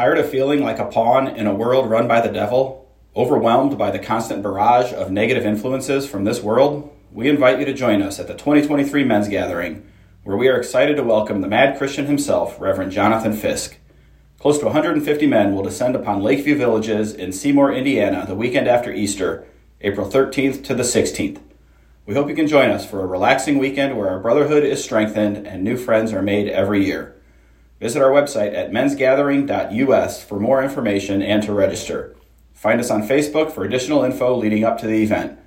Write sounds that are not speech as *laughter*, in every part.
Tired of feeling like a pawn in a world run by the devil? Overwhelmed by the constant barrage of negative influences from this world? We invite you to join us at the 2023 Men's Gathering, where we are excited to welcome the mad Christian himself, Reverend Jonathan Fisk. Close to 150 men will descend upon Lakeview Villages in Seymour, Indiana, the weekend after Easter, April 13th to the 16th. We hope you can join us for a relaxing weekend where our brotherhood is strengthened and new friends are made every year. Visit our website at mensgathering.us for more information and to register. Find us on Facebook for additional info leading up to the event.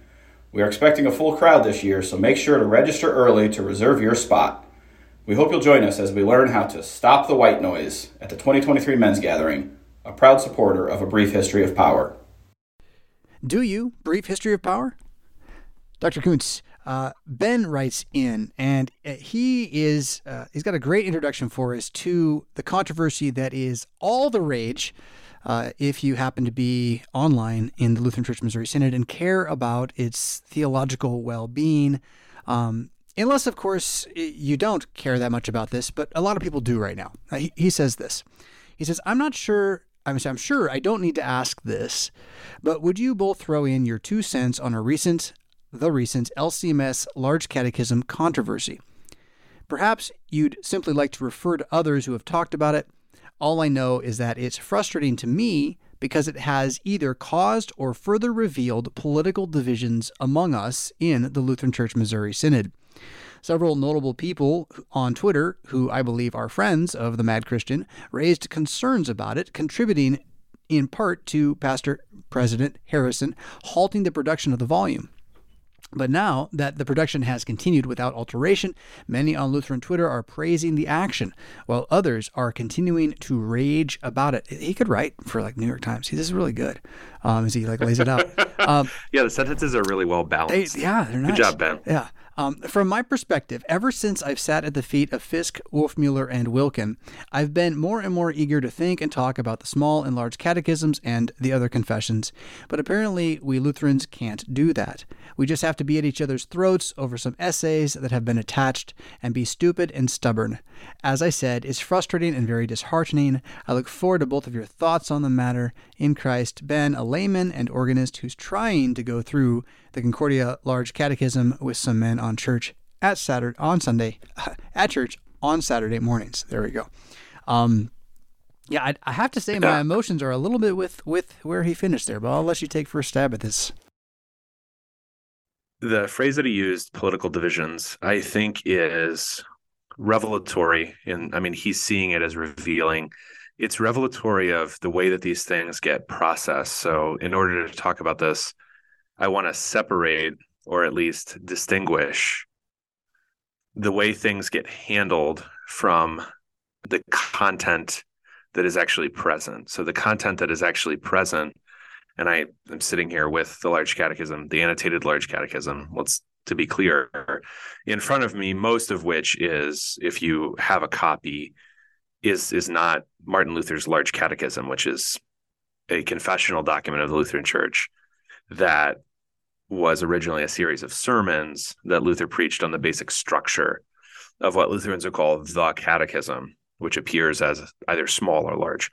We are expecting a full crowd this year, so make sure to register early to reserve your spot. We hope you'll join us as we learn how to stop the white noise at the 2023 Men's Gathering, a proud supporter of A Brief History of Power. Do you? Brief History of Power? Dr. Koontz, uh, ben writes in, and uh, he is uh, he's got a great introduction for us to the controversy that is all the rage. Uh, if you happen to be online in the Lutheran Church Missouri Synod and care about its theological well-being, um, unless of course you don't care that much about this, but a lot of people do right now. Uh, he, he says this. He says, "I'm not sure." I'm, I'm sure I don't need to ask this, but would you both throw in your two cents on a recent the recent LCMS Large Catechism controversy. Perhaps you'd simply like to refer to others who have talked about it. All I know is that it's frustrating to me because it has either caused or further revealed political divisions among us in the Lutheran Church Missouri Synod. Several notable people on Twitter, who I believe are friends of the Mad Christian, raised concerns about it, contributing in part to Pastor President Harrison halting the production of the volume. But now that the production has continued without alteration, many on Lutheran Twitter are praising the action, while others are continuing to rage about it. He could write for like New York Times. He, this is really good um, as he like lays it out. *laughs* Um, yeah, the sentences are really well balanced. They, yeah, they're nice. Good job, Ben. Yeah. Um, from my perspective, ever since I've sat at the feet of Fisk, Wolfmueller, and Wilken, I've been more and more eager to think and talk about the small and large catechisms and the other confessions. But apparently, we Lutherans can't do that. We just have to be at each other's throats over some essays that have been attached and be stupid and stubborn. As I said, it's frustrating and very disheartening. I look forward to both of your thoughts on the matter. In Christ, Ben, a layman and organist who's trying to go through the Concordia Large Catechism with some men on church at Saturday on Sunday *laughs* at church on Saturday mornings. There we go. Um, yeah, I, I, have to say my *clears throat* emotions are a little bit with with where he finished there, but I'll let you take first stab at this. The phrase that he used, political divisions, I think is revelatory. And I mean, he's seeing it as revealing. It's revelatory of the way that these things get processed. So, in order to talk about this, I want to separate or at least distinguish the way things get handled from the content that is actually present. So the content that is actually present, and I am sitting here with the large catechism, the annotated large catechism. Let's to be clear, in front of me, most of which is, if you have a copy, is is not Martin Luther's large catechism, which is a confessional document of the Lutheran Church that was originally a series of sermons that Luther preached on the basic structure of what Lutherans would call the Catechism, which appears as either small or large.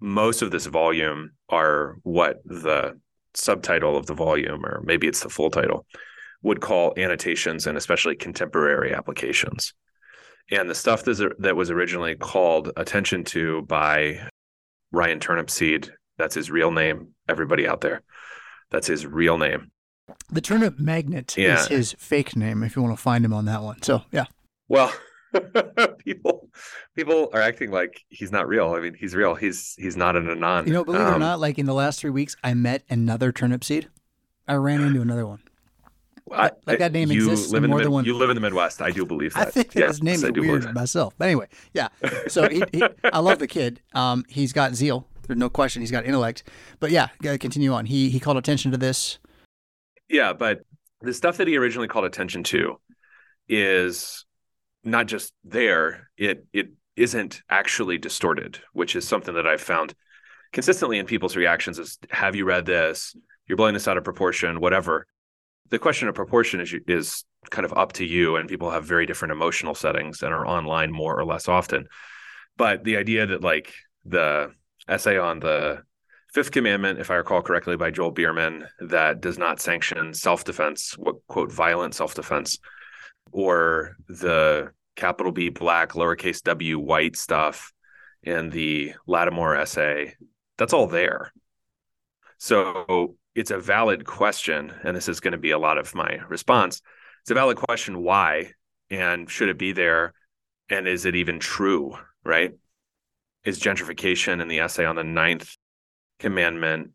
Most of this volume are what the subtitle of the volume, or maybe it's the full title, would call annotations and especially contemporary applications. And the stuff that was originally called attention to by Ryan Turnipseed, that's his real name, everybody out there, that's his real name. The turnip magnet yeah. is his fake name if you want to find him on that one. So yeah. Well, *laughs* people people are acting like he's not real. I mean, he's real. He's he's not an anon. You know, believe um, it or um, not, like in the last three weeks, I met another turnip seed. I ran into another one. I, like that name exists live in more than one. You live in the Midwest. I do believe that. I think that yes, his name is weird myself. But anyway, yeah. So he, he, I love the kid. Um, he's got zeal. There's no question. He's got intellect. But yeah, continue on. He he called attention to this. Yeah, but the stuff that he originally called attention to is not just there. It it isn't actually distorted, which is something that I've found consistently in people's reactions is have you read this? You're blowing this out of proportion, whatever. The question of proportion is is kind of up to you and people have very different emotional settings and are online more or less often. But the idea that like the essay on the fifth commandment, if I recall correctly, by Joel Biermann, that does not sanction self defense, what quote, violent self defense, or the capital B black, lowercase w white stuff in the Lattimore essay. That's all there. So it's a valid question. And this is going to be a lot of my response. It's a valid question why and should it be there? And is it even true? Right? Is gentrification in the essay on the ninth commandment,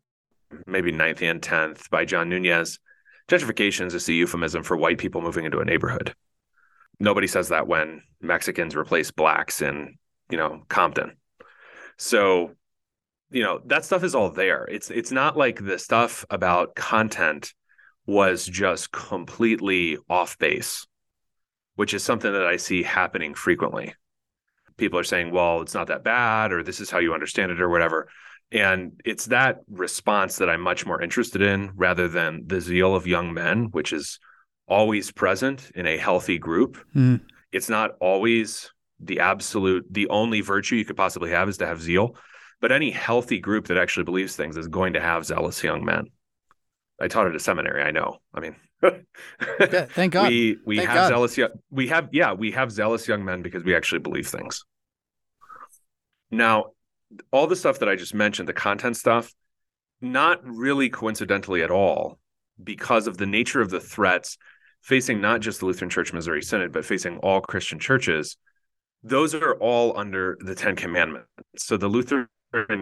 maybe ninth and tenth by John Nunes? Gentrification is just a euphemism for white people moving into a neighborhood. Nobody says that when Mexicans replace blacks in, you know, Compton. So, you know, that stuff is all there. It's it's not like the stuff about content was just completely off base, which is something that I see happening frequently. People are saying, well, it's not that bad, or this is how you understand it, or whatever. And it's that response that I'm much more interested in rather than the zeal of young men, which is always present in a healthy group. Mm. It's not always the absolute, the only virtue you could possibly have is to have zeal. But any healthy group that actually believes things is going to have zealous young men. I taught at a seminary. I know. I mean, yeah, thank God. *laughs* We we thank have God. zealous. We have yeah. We have zealous young men because we actually believe things. Now, all the stuff that I just mentioned, the content stuff, not really coincidentally at all, because of the nature of the threats facing not just the Lutheran Church Missouri Synod, but facing all Christian churches. Those are all under the Ten Commandments. So the Lutheran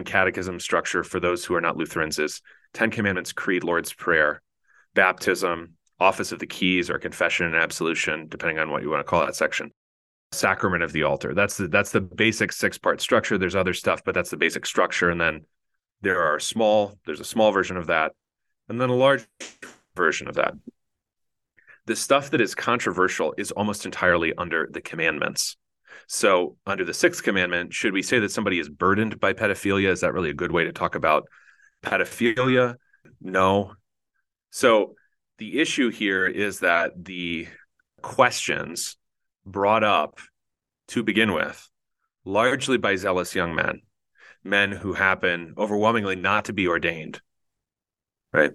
catechism structure for those who are not Lutherans is Ten Commandments, Creed, Lord's Prayer, baptism, office of the keys, or confession and absolution, depending on what you want to call that section. Sacrament of the altar. That's the that's the basic six part structure. There's other stuff, but that's the basic structure. And then there are small. There's a small version of that, and then a large version of that. The stuff that is controversial is almost entirely under the commandments. So, under the sixth commandment, should we say that somebody is burdened by pedophilia? Is that really a good way to talk about pedophilia? No. So, the issue here is that the questions brought up to begin with, largely by zealous young men, men who happen overwhelmingly not to be ordained, right?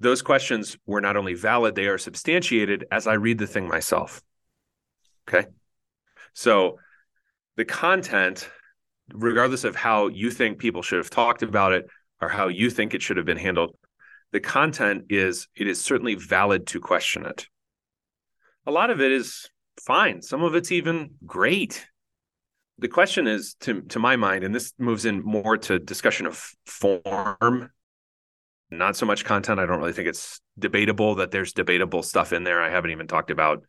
Those questions were not only valid, they are substantiated as I read the thing myself. Okay. So the content, regardless of how you think people should have talked about it or how you think it should have been handled, the content is it is certainly valid to question it. A lot of it is fine. Some of it's even great. The question is to to my mind, and this moves in more to discussion of form, not so much content. I don't really think it's debatable that there's debatable stuff in there. I haven't even talked about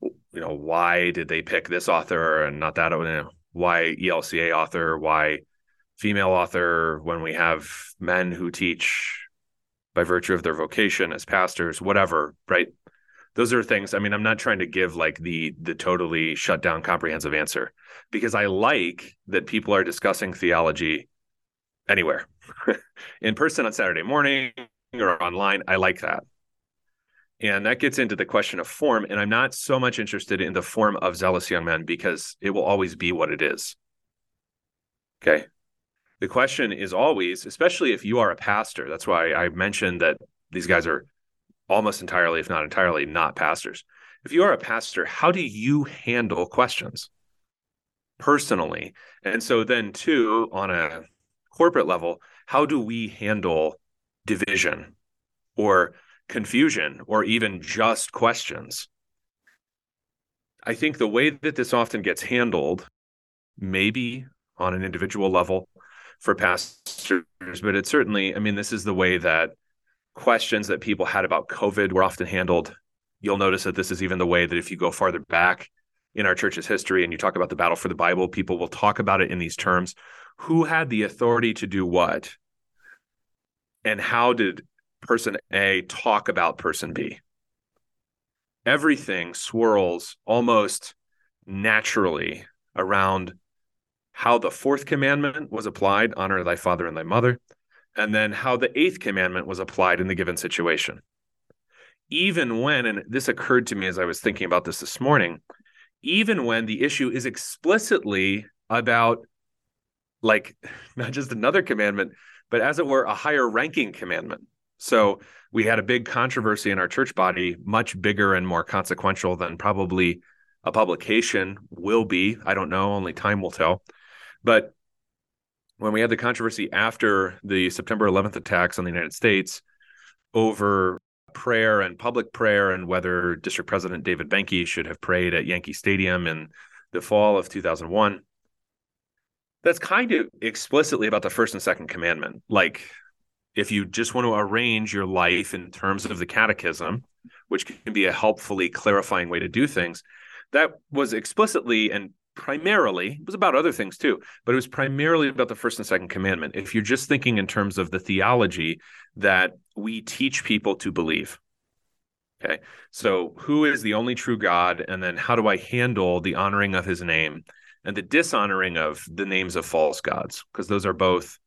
you know why did they pick this author and not that why elca author why female author when we have men who teach by virtue of their vocation as pastors whatever right those are things i mean i'm not trying to give like the the totally shut down comprehensive answer because i like that people are discussing theology anywhere *laughs* in person on saturday morning or online i like that and that gets into the question of form. And I'm not so much interested in the form of zealous young men because it will always be what it is. Okay. The question is always, especially if you are a pastor, that's why I mentioned that these guys are almost entirely, if not entirely, not pastors. If you are a pastor, how do you handle questions personally? And so then, too, on a corporate level, how do we handle division or confusion or even just questions. I think the way that this often gets handled, maybe on an individual level for pastors, but it's certainly, I mean, this is the way that questions that people had about COVID were often handled. You'll notice that this is even the way that if you go farther back in our church's history and you talk about the battle for the Bible, people will talk about it in these terms. Who had the authority to do what? And how did person A talk about person B. Everything swirls almost naturally around how the fourth commandment was applied honor thy father and thy mother, and then how the eighth commandment was applied in the given situation. Even when, and this occurred to me as I was thinking about this this morning, even when the issue is explicitly about like *laughs* not just another commandment, but as it were, a higher ranking commandment. So we had a big controversy in our church body, much bigger and more consequential than probably a publication will be. I don't know, only time will tell. But when we had the controversy after the September 11th attacks on the United States over prayer and public prayer and whether District President David Benke should have prayed at Yankee Stadium in the fall of 2001, that's kind of explicitly about the first and second commandment. Like, if you just want to arrange your life in terms of the catechism, which can be a helpfully clarifying way to do things, that was explicitly and primarily it was about other things too but it was primarily about the first and second commandment. If you're just thinking in terms of the theology that we teach people to believe okay? So who is the only true god and then how do i handle the honoring of his name and the dishonoring of the names of false gods? Because those are both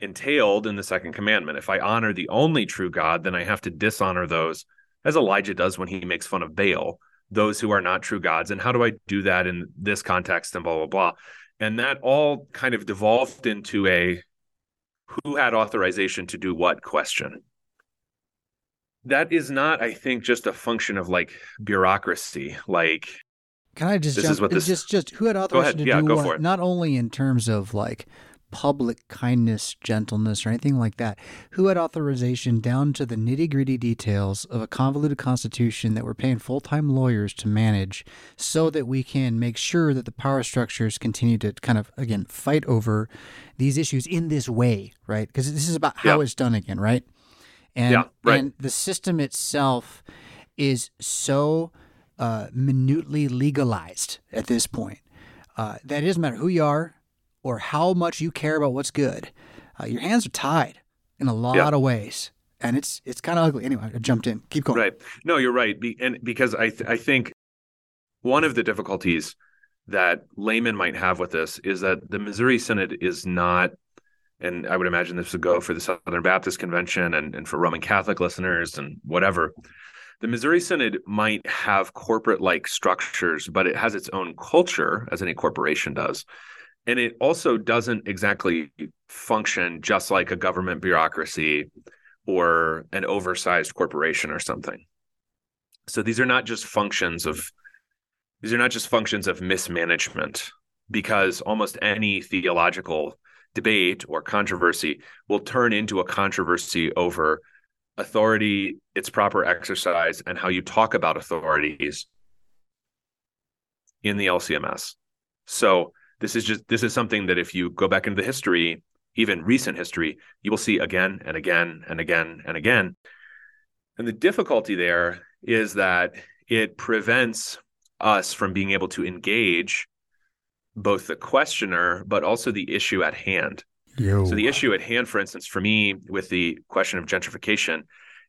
entailed in the second commandment. If i honor the only true god then i have to dishonor those as elijah does when he makes fun of baal those who are not true gods and how do i do that in this context and blah blah blah. And that all kind of devolved into a who had authorization to do what question. That is not i think just a function of like bureaucracy like can i just this jump, is what this just just who had authorization to yeah, do go what? for it. not only in terms of like public kindness, gentleness, or anything like that, who had authorization down to the nitty gritty details of a convoluted constitution that we're paying full time lawyers to manage so that we can make sure that the power structures continue to kind of, again, fight over these issues in this way, right? Because this is about how Yeah. it's done again, right? And, Yeah, right. and the system itself is so uh, minutely legalized at this point uh, that it doesn't matter who you are or how much you care about what's good. Uh, your hands are tied in a lot Yeah. of ways, and it's it's kind of ugly. Anyway, I jumped in. Keep going. Right. No, you're right. Be, and because I th- I think one of the difficulties that laymen might have with this is that the Missouri Synod is not, and I would imagine this would go for the Southern Baptist Convention and, and for Roman Catholic listeners and whatever. The Missouri Synod might have corporate like structures, but it has its own culture, as any corporation does. And it also doesn't exactly function just like a government bureaucracy or an oversized corporation or something. So these are not just functions of these are not just functions of mismanagement because almost any theological debate or controversy will turn into a controversy over authority, its proper exercise, and how you talk about authorities in the LCMS. So this is just this is something that if you go back into the history, even recent history, you will see again and again and again and again. And the difficulty there is that it prevents us from being able to engage both the questioner but also the issue at hand. Yo. So the issue at hand, for instance, for me with the question of gentrification,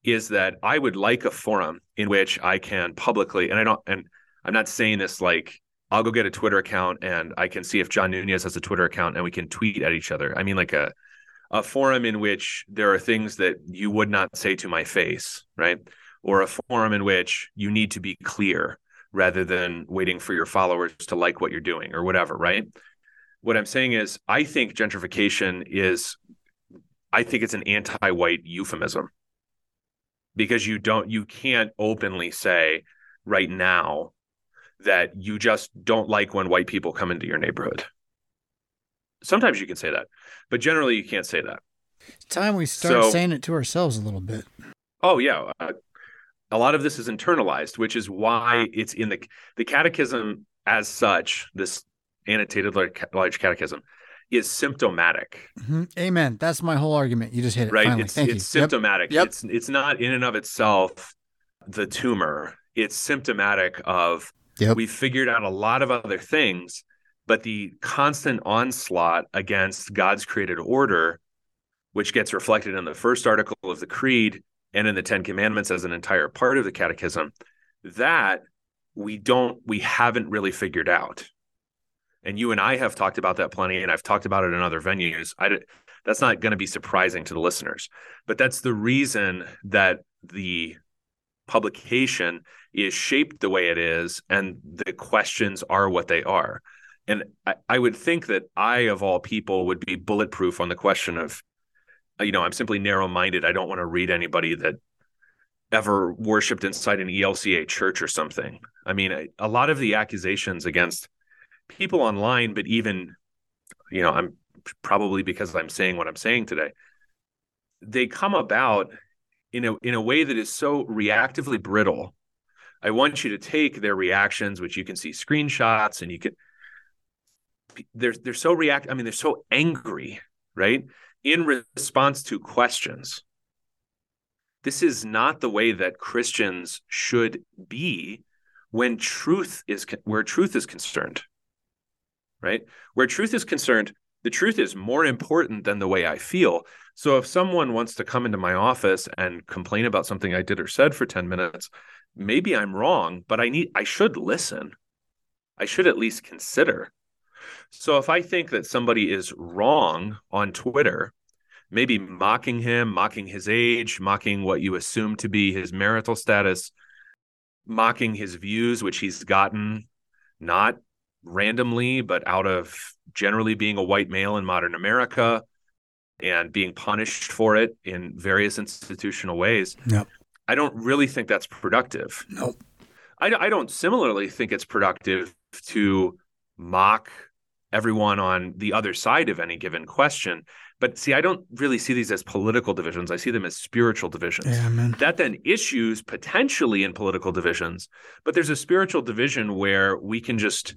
is that I would like a forum in which I can publicly, and I don't, and I'm not saying this like I'll go get a Twitter account and I can see if John Nunes has a Twitter account and we can tweet at each other. I mean, like a a forum in which there are things that you would not say to my face, right? Or a forum in which you need to be clear rather than waiting for your followers to like what you're doing or whatever, right? What I'm saying is, I think gentrification is, I think it's an anti white euphemism because you don't, you can't openly say right now that you just don't like when white people come into your neighborhood. Sometimes you can say that, but generally you can't say that. It's time we start So- saying it to ourselves a little bit. Oh yeah, uh, a lot of this is internalized, which is why it's in the the catechism as such. This annotated large, catechism is symptomatic, Mhm. Amen. That's my whole argument. You just hit it. right? Finally. It's Thank it's you. Symptomatic. Yep. It's it's not in and of itself the tumor. It's symptomatic of Yep. we've figured out a lot of other things, but the constant onslaught against God's created order, which gets reflected in the first article of the Creed and in the Ten Commandments as an entire part of the Catechism, that we don't, we haven't really figured out. And you and I have talked about that plenty, and I've talked about it in other venues. I, that's not going to be surprising to the listeners, but that's the reason that the publication is shaped the way it is and the questions are what they are And I, I would think that I, of all people, would be bulletproof on the question of, uh, you know, I'm simply narrow minded. I don't want to read anybody that ever worshipped inside an ELCA church or something. I mean, a lot of the accusations against people online, but even, you know, I'm probably because I'm saying what I'm saying today, they come about in a in a way that is so reactively brittle. I want you to take their reactions, which you can see screenshots, and you can. They're they're so react. I mean, they're so angry, right? In response to questions this is not the way that Christians should be when truth is where truth is concerned. Right? Where truth is concerned, the truth is more important than the way I feel. So if someone wants to come into my office and complain about something I did or said for 10 minutes, maybe I'm wrong, but I need I should listen. I should at least consider. So if I think that somebody is wrong on Twitter, maybe mocking him, mocking his age, mocking what you assume to be his marital status, mocking his views, which he's gotten not randomly, but out of generally being a white male in modern America and being punished for it in various institutional ways. Yep. I don't really think that's productive. Nope. I, I don't similarly think it's productive to mock everyone on the other side of any given question but see, I don't really see these as political divisions. I see them as spiritual divisions. Yeah. That then issues potentially in political divisions, but there's a spiritual division where we can just,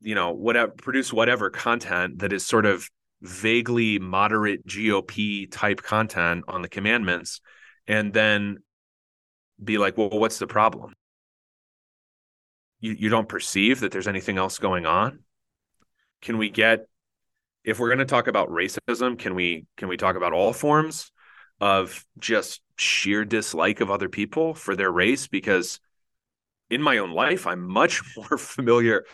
you know, whatever produce whatever content that is sort of vaguely moderate GOP type content on the commandments, and then be like, well, what's the problem? You you don't perceive that there's anything else going on? Can we get if we're going to talk about racism, can we can we talk about all forms of just sheer dislike of other people for their race? Because in my own life, I'm much *laughs* more familiar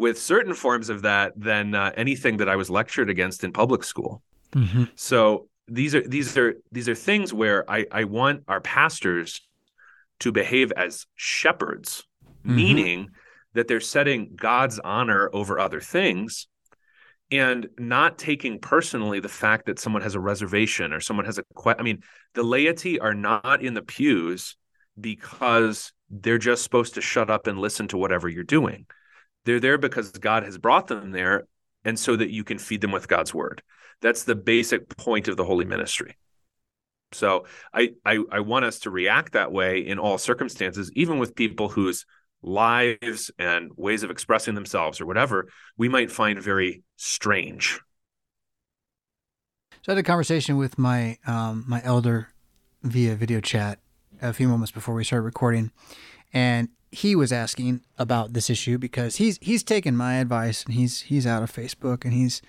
with certain forms of that than uh, anything that I was lectured against in public school. Mm-hmm. So these are these are these are things where I, I want our pastors to behave as shepherds, mm-hmm. meaning that they're setting God's honor over other things and not taking personally the fact that someone has a reservation or someone has a que- I mean, the laity are not in the pews because they're just supposed to shut up and listen to whatever you're doing. They're there because God has brought them there and so that you can feed them with God's word. That's the basic point of the holy ministry. So I, I I want us to react that way in all circumstances, even with people whose lives and ways of expressing themselves or whatever we might find very strange. So I had a conversation with my um, my elder via video chat a few moments before we started recording, and he was asking about this issue because he's he's taken my advice and he's he's out of Facebook and he's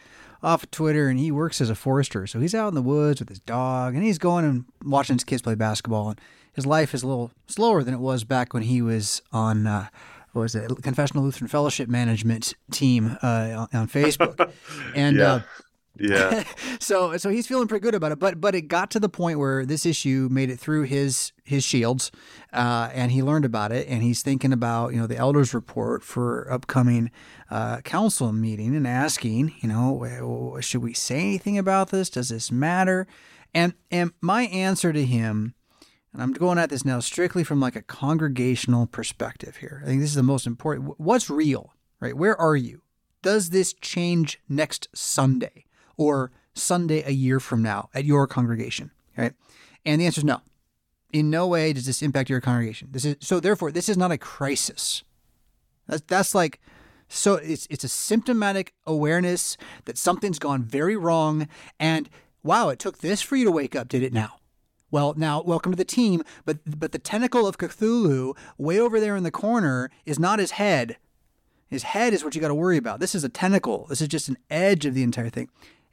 off of Twitter and he works as a forester, so he's out in the woods with his dog and he's going and watching his kids play basketball and his life is a little slower than it was back when he was on uh, what was it Confessional Lutheran Fellowship Management team uh, on, Facebook, *laughs* and. yeah. Uh, yeah. *laughs* so so he's feeling pretty good about it, but but it got to the point where this issue made it through his his shields, uh, and he learned about it, and he's thinking about you know the elders report for upcoming uh, council meeting and asking you know should we say anything about this? Does this matter? And and my answer to him and I'm going at this now strictly from like a congregational perspective here. I think this is the most important. What's real, right? Where are you? Does this change next Sunday or Sunday a year from now at your congregation, right? And the answer is no. In no way does this impact your congregation. This is so therefore this is not a crisis. That's that's like so it's it's a symptomatic awareness that something's gone very wrong and wow, it took this for you to wake up, did it now? Well, now welcome to the team, but but the tentacle of Cthulhu way over there in the corner is not his head. His head is what you got to worry about. This is a tentacle. This is just an edge of the entire thing.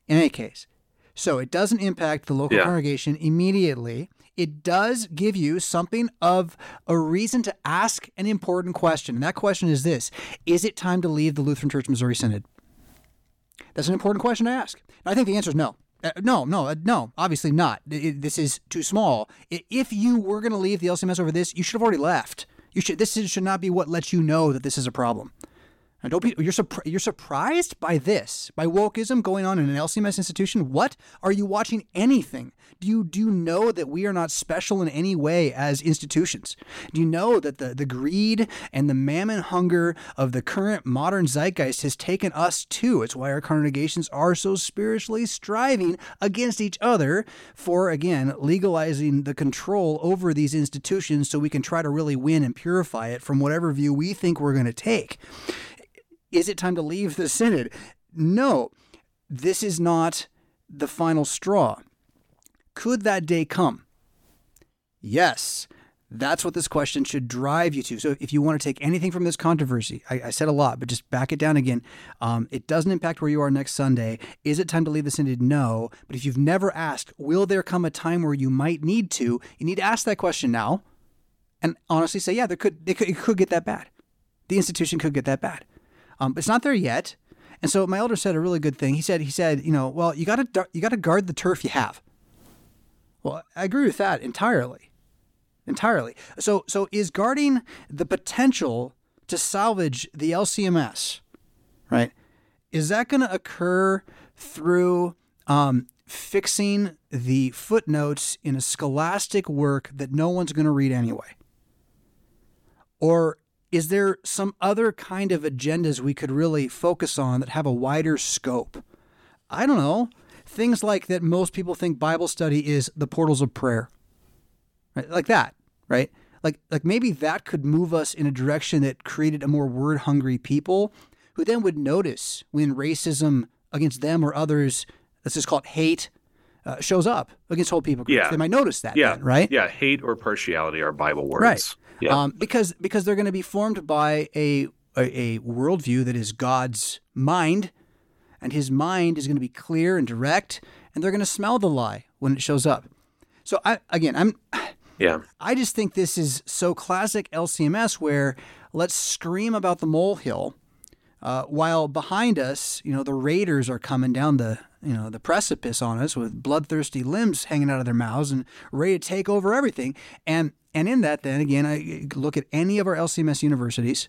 In any case, so it doesn't impact the local yeah. congregation immediately. It does give you something of a reason to ask an important question. And that question is this Is it time to leave the Lutheran Church Missouri Synod? That's an important question to ask. And I think the answer is no. Uh, no, no, uh, no. Obviously not. It, this is too small. If you were going to leave the LCMS over this, you should have already left. You should. This is, should not be what lets you know that this is a problem. Now, don't be you're surpri- you're surprised by this, by wokeism going on in an LCMS institution. What are you watching? Anything? Do you do you know that we are not special in any way as institutions? Do you know that the the greed and the mammon hunger of the current modern zeitgeist has taken us too? It's why our congregations are so spiritually striving against each other for again legalizing the control over these institutions, so we can try to really win and purify it from whatever view we think we're going to take. Is it time to leave the synod? No, this is not the final straw. Could that day come? Yes. That's what this question should drive you to. So, if you want to take anything from this controversy, I, I said a lot, but just back it down again. Um, it doesn't impact where you are next Sunday. Is it time to leave the synod? No. But if you've never asked, will there come a time where you might need to? You need to ask that question now, and honestly say, yeah, there could it could, it could get that bad. The institution could get that bad. Um, but it's not there yet. And so my elder said a really good thing. He said, he said, you know, well, you got to you got to guard the turf you have. Well, I agree with that entirely, entirely. So so is guarding the potential to salvage the LCMS, right? Is that going to occur through um, fixing the footnotes in a scholastic work that no one's going to read anyway? Or is there some other kind of agendas we could really focus on that have a wider scope? I don't know. Things like that most people think Bible study is the portals of prayer. Right? Like that, right? Like like maybe that could move us in a direction that created a more word hungry people who then would notice when racism against them or others, let's just call it hate, uh, shows up against whole people groups. Yeah. They might notice that, Yeah. then, right? Yeah. Hate or partiality are Bible words. Right. Yeah. Um, because because they're going to be formed by a, a a worldview that is God's mind, and His mind is going to be clear and direct, and they're going to smell the lie when it shows up. So I again, I'm *sighs* yeah. I just think this is so classic LCMS where let's scream about the molehill uh, while behind us, you know, the raiders are coming down the you know the precipice on us with bloodthirsty limbs hanging out of their mouths and ready to take over everything. And and in that, then again, I look at any of our LCMS universities,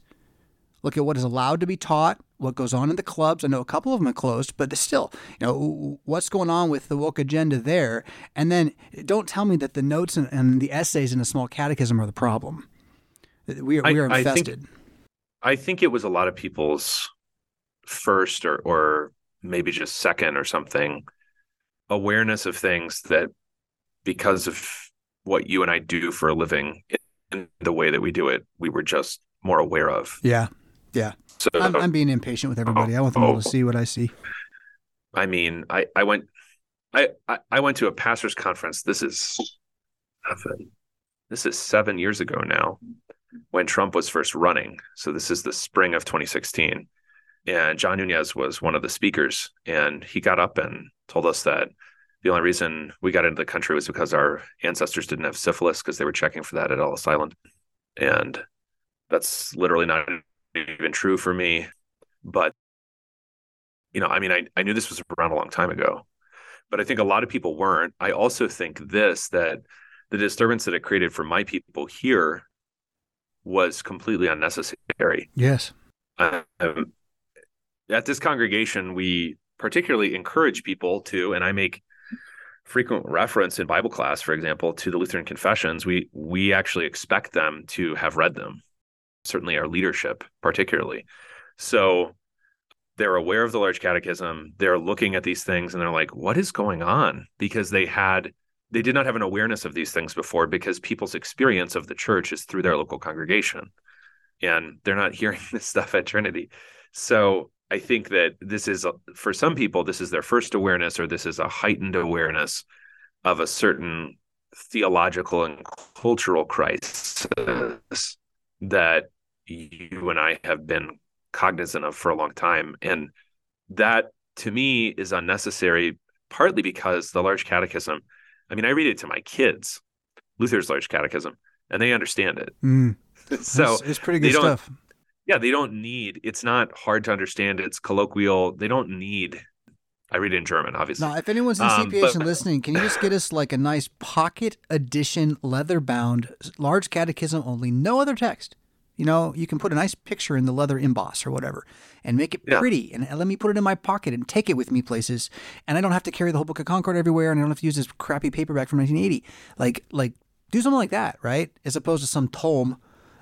look at what is allowed to be taught, what goes on in the clubs. I know a couple of them are closed, but still, you know, what's going on with the woke agenda there. And then don't tell me that the notes and, and the essays in a small catechism are the problem. We are, we are I- I think- infested. I think it was a lot of people's first or or maybe just second or something awareness of things that because of what you and I do for a living in the way that we do it, we were just more aware of. yeah. Yeah. So I'm, I'm being impatient with everybody. I want them all Oh. to see what I see. I mean, I I went I I, I went to a pastors conference. This is this is seven years ago now, when Trump was first running. So this is the spring of 2016, and John Nunes was one of the speakers, and he got up and told us that the only reason we got into the country was because our ancestors didn't have syphilis because they were checking for that at Ellis Island, and that's literally not even true for me, but you know, I mean, I, I knew this was around a long time ago, but I think a lot of people weren't. I also think this that the disturbance that it created for my people here was completely unnecessary. Yes. Um, at this congregation, we particularly encourage people to, and I make frequent reference in Bible class, for example, to the Lutheran confessions. We we actually expect them to have read them. Certainly, our leadership, particularly. So they're aware of the large catechism. They're looking at these things and they're like, "What is going on?" Because they had they did not have an awareness of these things before because people's experience of the church is through their local congregation and they're not *laughs* hearing this stuff at Trinity. So I think that this is for some people this is their first awareness or this is a heightened awareness of a certain theological and cultural crisis that you and I have been cognizant of for a long time and that to me is unnecessary partly because the large catechism I mean I read it to my kids Luther's large catechism and they understand it Mm. *laughs* so it's, it's pretty good stuff. yeah they don't need it's not hard to understand it's colloquial they don't need i read it in german obviously Now, if anyone's in Um, CPH but- and listening, can you just get us like a nice pocket edition, leather bound, large catechism only, no other text? You know, you can put a nice picture in the leather emboss or whatever and make it Yeah. pretty and let me put it in my pocket and take it with me places. And I don't have to carry the whole Book of Concord everywhere and I don't have to use this crappy paperback from 1980. Like, like do something like that, right? As opposed to some tome,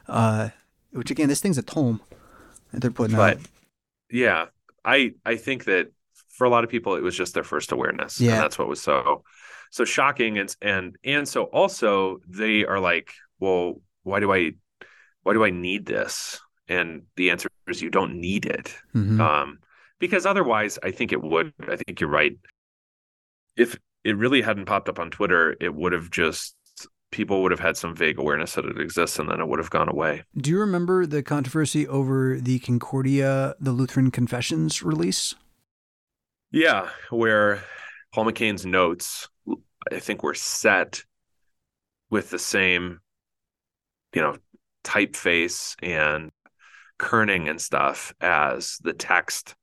uh, which again, this thing's a tome that they're putting But out. yeah, I I think that for a lot of people it was just their first awareness. Yeah. And that's what was so so shocking and and and so also they are like, well, why do I why do I need this? And the answer is you don't need it. Mhm. Um because otherwise I think it would I think you're right. If it really hadn't popped up on Twitter, it would have just people would have had some vague awareness that it exists and then it would have gone away. Do you remember the controversy over the Concordia, the Lutheran Confessions release? Yeah, where Paul McCain's notes, I think, were set with the same, you know, typeface and kerning and stuff as the text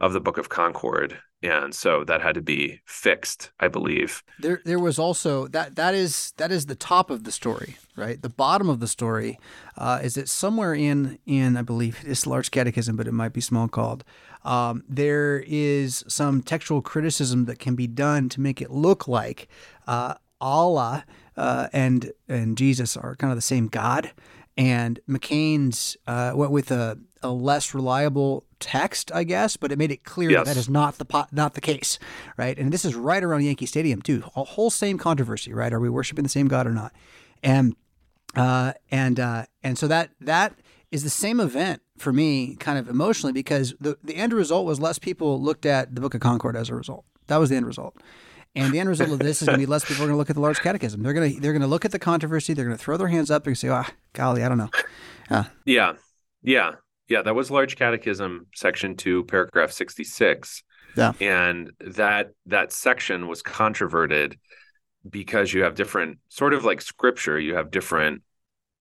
of the Book of Concord. And so that had to be fixed, I believe. There, there was also that. That is that is the top of the story, right? The bottom of the story uh, is that somewhere in in I believe it's large catechism, but it might be small called. Um, there is some textual criticism that can be done to make it look like uh, Allah uh, and and Jesus are kind of the same God, and McCain's uh, went with a, a less reliable text, I guess, but it made it clear Yes. that that is not the po- not the case, right? And this is right around Yankee Stadium too. A whole same controversy, right? Are we worshiping the same God or not? And uh, and uh, and so that that is the same event for me, kind of emotionally, because the the end result was less people looked at the Book of Concord as a result. That was the end result. And the end result of this is going to be less people are going to look at the large catechism. They're going to they're going to look at the controversy. They're going to throw their hands up. They're going to say, "Ah, golly, I don't know." Yeah. Yeah. Yeah. That was Large Catechism, section two, paragraph 66. Yeah. And that that section was controverted because you have different sort of like scripture, you have different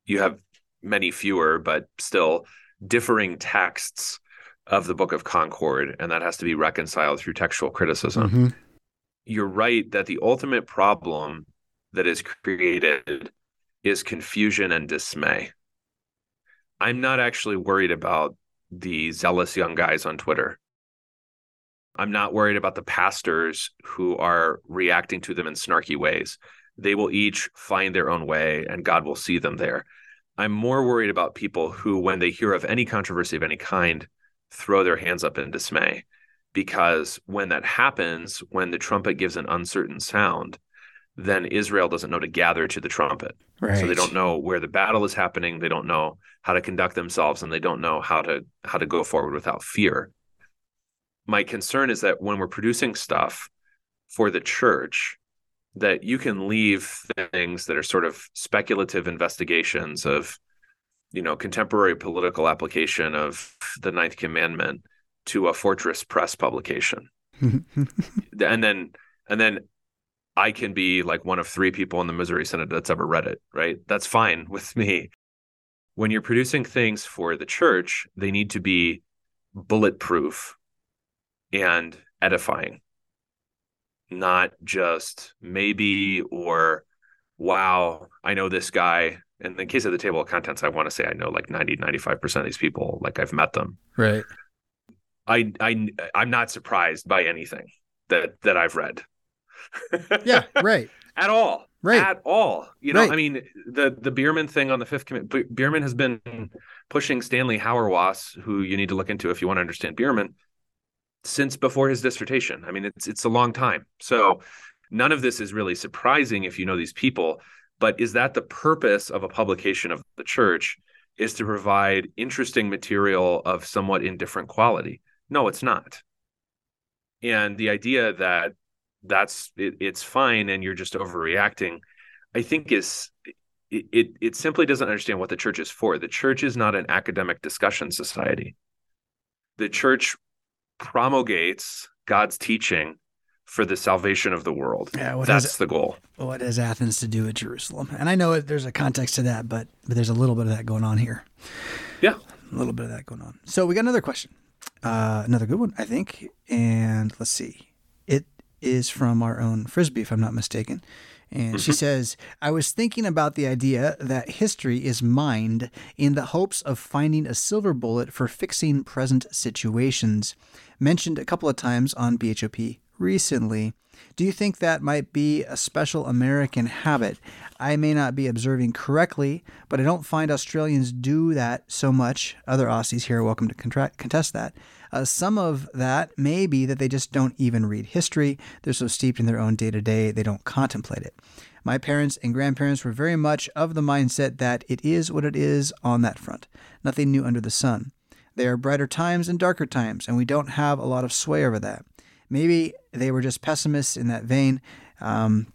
you have many fewer, but still differing texts of the Book of Concord, and that has to be reconciled through textual criticism. Mhm. You're right that the ultimate problem that is created is confusion and dismay. I'm not actually worried about the zealous young guys on Twitter. I'm not worried about the pastors who are reacting to them in snarky ways. They will each find their own way and God will see them there. I'm more worried about people who, when they hear of any controversy of any kind, throw their hands up in dismay. Because when that happens, when the trumpet gives an uncertain sound, then Israel doesn't know to gather to the trumpet. Right. So they don't know where the battle is happening. They don't know how to conduct themselves, and they don't know how to how to go forward without fear. My concern is that when we're producing stuff for the church, that you can leave things that are sort of speculative investigations of, you know, contemporary political application of the Ninth Commandment to a Fortress Press publication, *laughs* and then and then I can be like one of three people in the Missouri Synod that's ever read it, right? That's fine *laughs* with me. When you're producing things for the church, they need to be bulletproof and edifying, not just maybe or wow, I know this guy. In the case of the table of contents, I want to say I know like 90, 95% of these people, like I've met them. right. I, I, I'm not surprised by anything that, that I've read. Yeah. Right. *laughs* at all. Right. At all. You know, Right. I mean, the the Biermann thing on the fifth commit. Biermann has been pushing Stanley Hauerwas, who you need to look into if you want to understand Biermann, since before his dissertation. I mean, it's it's a long time. So none of this is really surprising if you know these people. But is that the purpose of a publication of the church? Is to provide interesting material of somewhat indifferent quality? No, it's not. And the idea that that's it, it's fine and you're just overreacting i think is it, it it simply doesn't understand what the church is for the church is not an academic discussion society the church promulgates god's teaching for the salvation of the world Yeah. That's has the goal what has Athens to do with Jerusalem? And I know there's a context to that, but but there's a little bit of that going on here. yeah A little bit of that going on. So we got another question. Uh, another good one, I think. And let's see. It is from our own Frisbee, if I'm not mistaken. And she says, I was thinking about the idea that history is mined in the hopes of finding a silver bullet for fixing present situations. Mentioned a couple of times on BHOP recently. Do you think that might be a special American habit? I may not be observing correctly, but I don't find Australians do that so much. Other Aussies here are welcome to contest that. Uh, some of that may be that they just don't even read history. They're so steeped in their own day to day, they don't contemplate it. My parents and grandparents were very much of the mindset that it is what it is on that front. Nothing new under the sun. There are brighter times and darker times, and we don't have a lot of sway over that. Maybe they were just pessimists in that vein. Um,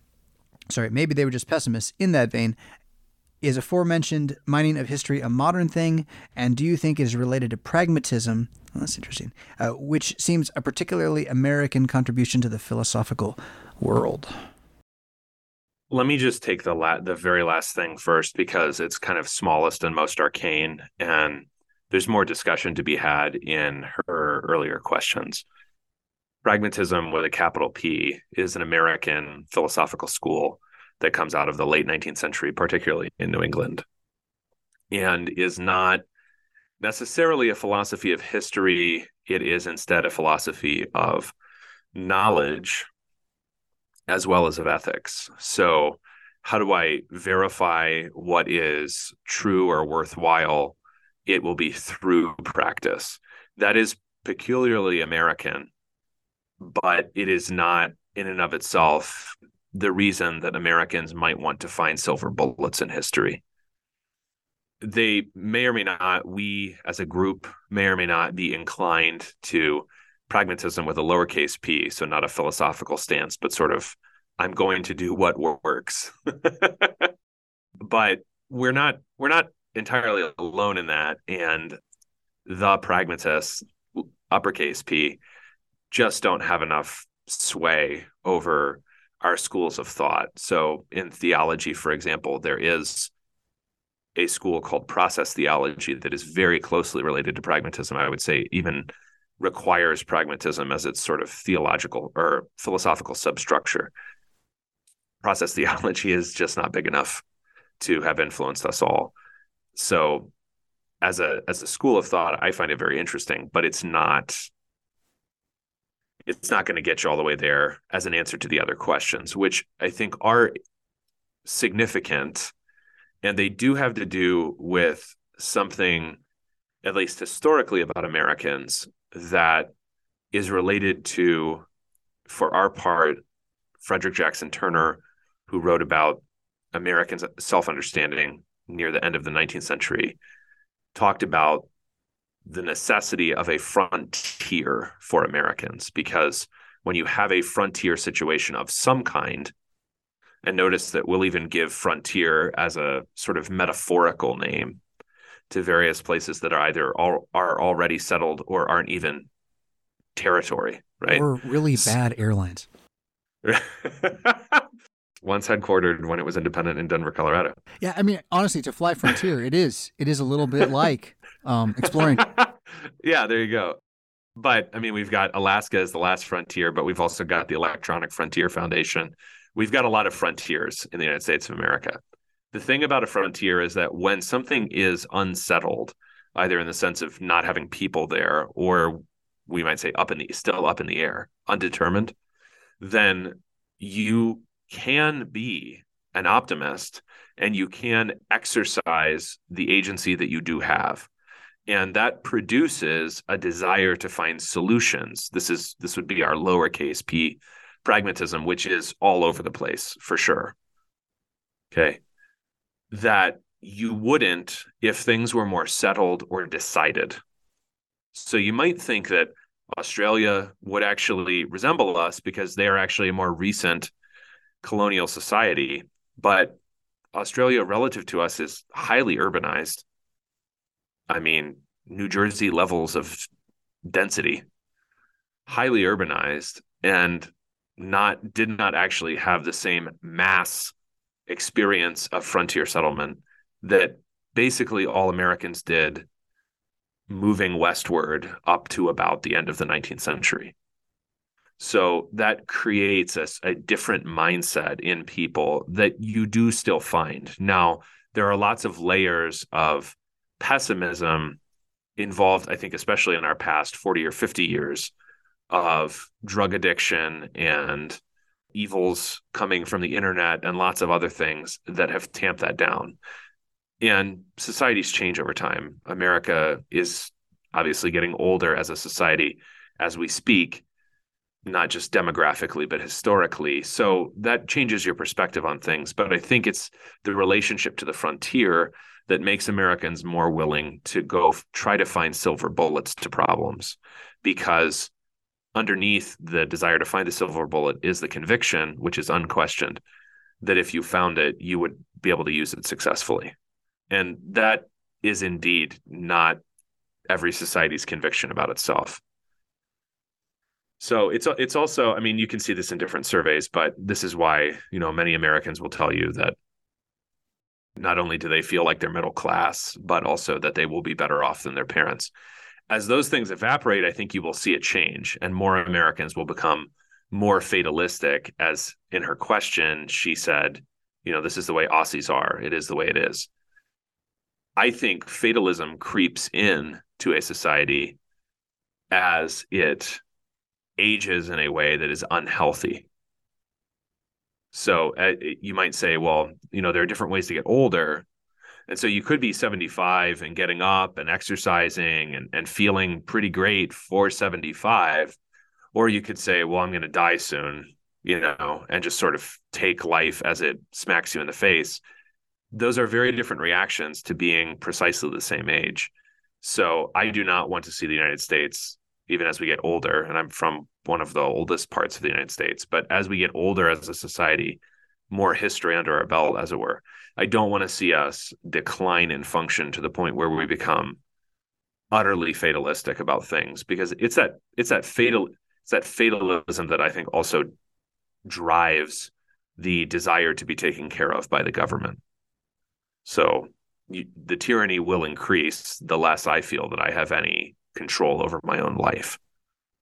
sorry, maybe they were just pessimists in that vein. Is aforementioned mining of history a modern thing? And do you think it is related to pragmatism? Well, that's interesting, uh, which seems a particularly American contribution to the philosophical world. Let me just take the la- the very last thing first because it's kind of smallest and most arcane, and there's more discussion to be had in her earlier questions. Pragmatism with a capital P is an American philosophical school that comes out of the late 19th century, particularly in New England, and is not necessarily a philosophy of history. It is instead a philosophy of knowledge as well as of ethics. So, how do I verify what is true or worthwhile? It will be through practice. That is peculiarly American but it is not in and of itself the reason that Americans might want to find silver bullets in history. They may or may not, we as a group may or may not be inclined to pragmatism with a lowercase p, so not a philosophical stance, but sort of, I'm going to do what works. *laughs* but we're not we're not entirely alone in that. And the pragmatists, uppercase P, just don't have enough sway over our schools of thought. So, in theology, for example, there is a school called process theology that is very closely related to pragmatism. I would say even requires pragmatism as its sort of theological or philosophical substructure. Process theology is just not big enough to have influenced us all. So, as a as a school of thought, I find it very interesting, but it's not it's not going to get you all the way there as an answer to the other questions, which I think are significant. And they do have to do with something, at least historically, about Americans that is related to, for our part, Frederick Jackson Turner, who wrote about Americans' self understanding near the end of the 19th century, talked about the necessity of a frontier for Americans because when you have a frontier situation of some kind, and notice that we'll even give frontier as a sort of metaphorical name to various places that are either all, are already settled or aren't even territory, right? Or really bad airlines. *laughs* Once headquartered when it was independent in Denver, Colorado. Yeah, I mean, honestly, to fly frontier, it is it is a little bit like um, exploring. *laughs* yeah, there you go. But I mean, we've got Alaska as the last frontier, but we've also got the Electronic Frontier Foundation. We've got a lot of frontiers in the United States of America. The thing about a frontier is that when something is unsettled, either in the sense of not having people there, or we might say up in the still up in the air, undetermined, then you can be an optimist and you can exercise the agency that you do have. And that produces a desire to find solutions. This is this would be our lowercase p pragmatism which is all over the place for sure. Okay. That you wouldn't if things were more settled or decided. So you might think that australia would actually resemble us because they are actually a more recent colonial society but australia relative to us is highly urbanized I mean, New Jersey levels of density, highly urbanized, and not did not actually have the same mass experience of frontier settlement that basically all Americans did moving westward up to about the end of the 19th century. So that creates a, a different mindset in people that you do still find. Now, there are lots of layers of pessimism involved, I think, especially in our past 40 or 50 years of drug addiction and evils coming from the internet and lots of other things that have tamped that down. And societies change over time. America is obviously getting older as a society as we speak, not just demographically, but historically. So that changes your perspective on things. But I think it's the relationship to the frontier that makes Americans more willing to go try to find silver bullets to problems because underneath the desire to find the silver bullet is the conviction, which is unquestioned, that if you found it, you would be able to use it successfully. And that is indeed not every society's conviction about itself. So it's it's also, I mean, you can see this in different surveys, but this is why, you know, many Americans will tell you that not only do they feel like they're middle class, but also that they will be better off than their parents. As those things evaporate, I think you will see a change and more Americans will become more fatalistic. As in her question, she said, you know, this is the way Aussies are, it is the way it is. I think fatalism creeps in to a society as it ages in a way that is unhealthy. So uh, you might say, well, you know, there are different ways to get older. And so you could be 75 and getting up and exercising and, and feeling pretty great for 75. Or you could say, well, I'm going to die soon, you know, and just sort of take life as it smacks you in the face. Those are very different reactions to being precisely the same age. So I do not want to see the United States, even as we get older, and I'm from one of the oldest parts of the United States. But as we get older as a society, more history under our belt, as it were, I don't want to see us decline in function to the point where we become utterly fatalistic about things because it's that it's that fatal it's that fatalism that I think also drives the desire to be taken care of by the government. So you, the tyranny will increase the less I feel that I have any control over my own life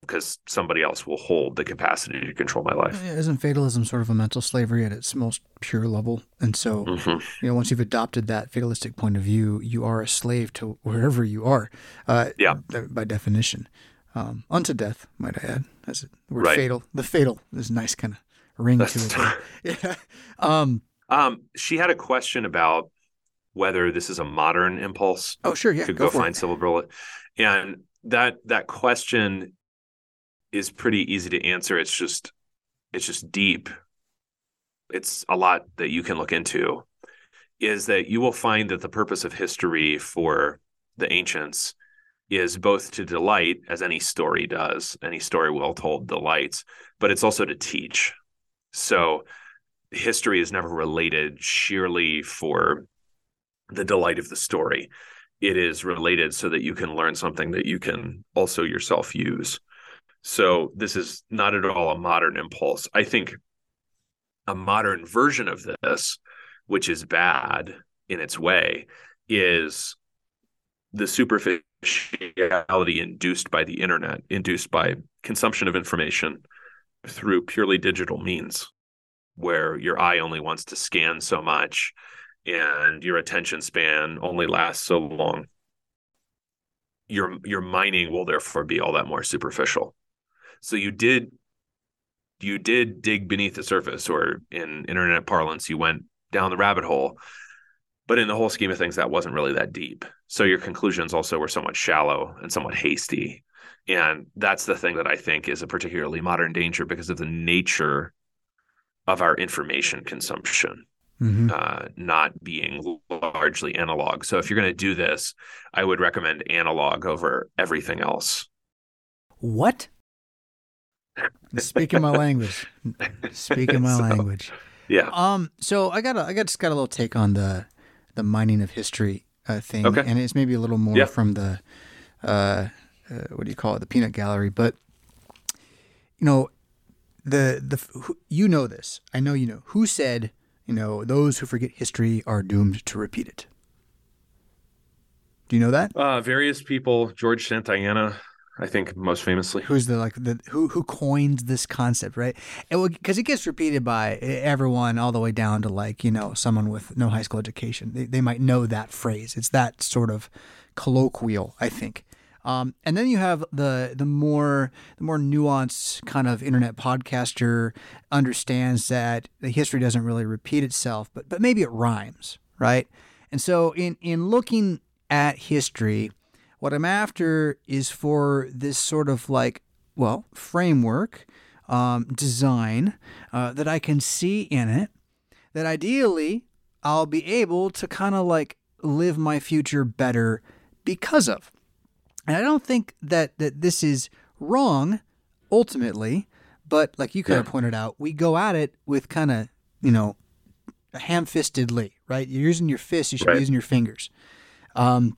because somebody else will hold the capacity to control my life. Isn't fatalism sort of a mental slavery at its most pure level? And so, mm-hmm. you know, once you've adopted that fatalistic point of view, you are a slave to wherever you are. Uh, yeah. By definition, um, unto death, might I add. That's it. The word right. fatal. The fatal is a nice kind of ring That's to it. *laughs* *laughs* yeah. Um, um, she had a question about whether this is a modern impulse. Oh, sure, yeah. To go, go find it. silver bullet, and that that question is pretty easy to answer. It's just it's just deep. It's a lot that you can look into. Is that you will find that the purpose of history for the ancients is both to delight, as any story does, any story well told delights, but it's also to teach. So history is never related sheerly for the delight of the story. It is related so that you can learn something that you can also yourself use. So this is not at all a modern impulse. I think a modern version of this, which is bad in its way, is the superficiality induced by the internet, induced by consumption of information through purely digital means, where your eye only wants to scan so much and your attention span only lasts so long your your mining will therefore be all that more superficial. So you did you did dig beneath the surface or in internet parlance you went down the rabbit hole. But in the whole scheme of things that wasn't really that deep. So your conclusions also were somewhat shallow and somewhat hasty. And that's the thing that i think is a particularly modern danger because of the nature of our information consumption mm-hmm. uh, not being largely analog. So if you're going to do this, I would recommend analog over everything else. What? Speaking my *laughs* language. Speaking my so, language. Yeah. Um. So I got a, I got just got a little take on the the mining of history uh, thing, okay. and it's maybe a little more yeah. from the uh, uh, what do you call it, the peanut gallery, but you know the the you know this. I know you know who said you know, those who forget history are doomed to repeat it. Do you know that? Uh, various people, George Santayana, I think most famously. Who's the like the who who coins this concept, right? Because it, it, gets repeated by everyone all the way down to like you know someone with no high school education. They they might know that phrase. It's that sort of colloquial, I think. Um, and then you have the the more the more nuanced kind of internet podcaster understands that the history doesn't really repeat itself, but but maybe it rhymes, right? And so in in looking at history, what I'm after is for this sort of like well framework um, design uh, that I can see in it that ideally I'll be able to kind of like live my future better because of. And I don't think that, that this is wrong ultimately, but like you kind yeah. of pointed out, we go at it with kind of, you know, ham fistedly, right? You're using your fists, you should right. be using your fingers. Um,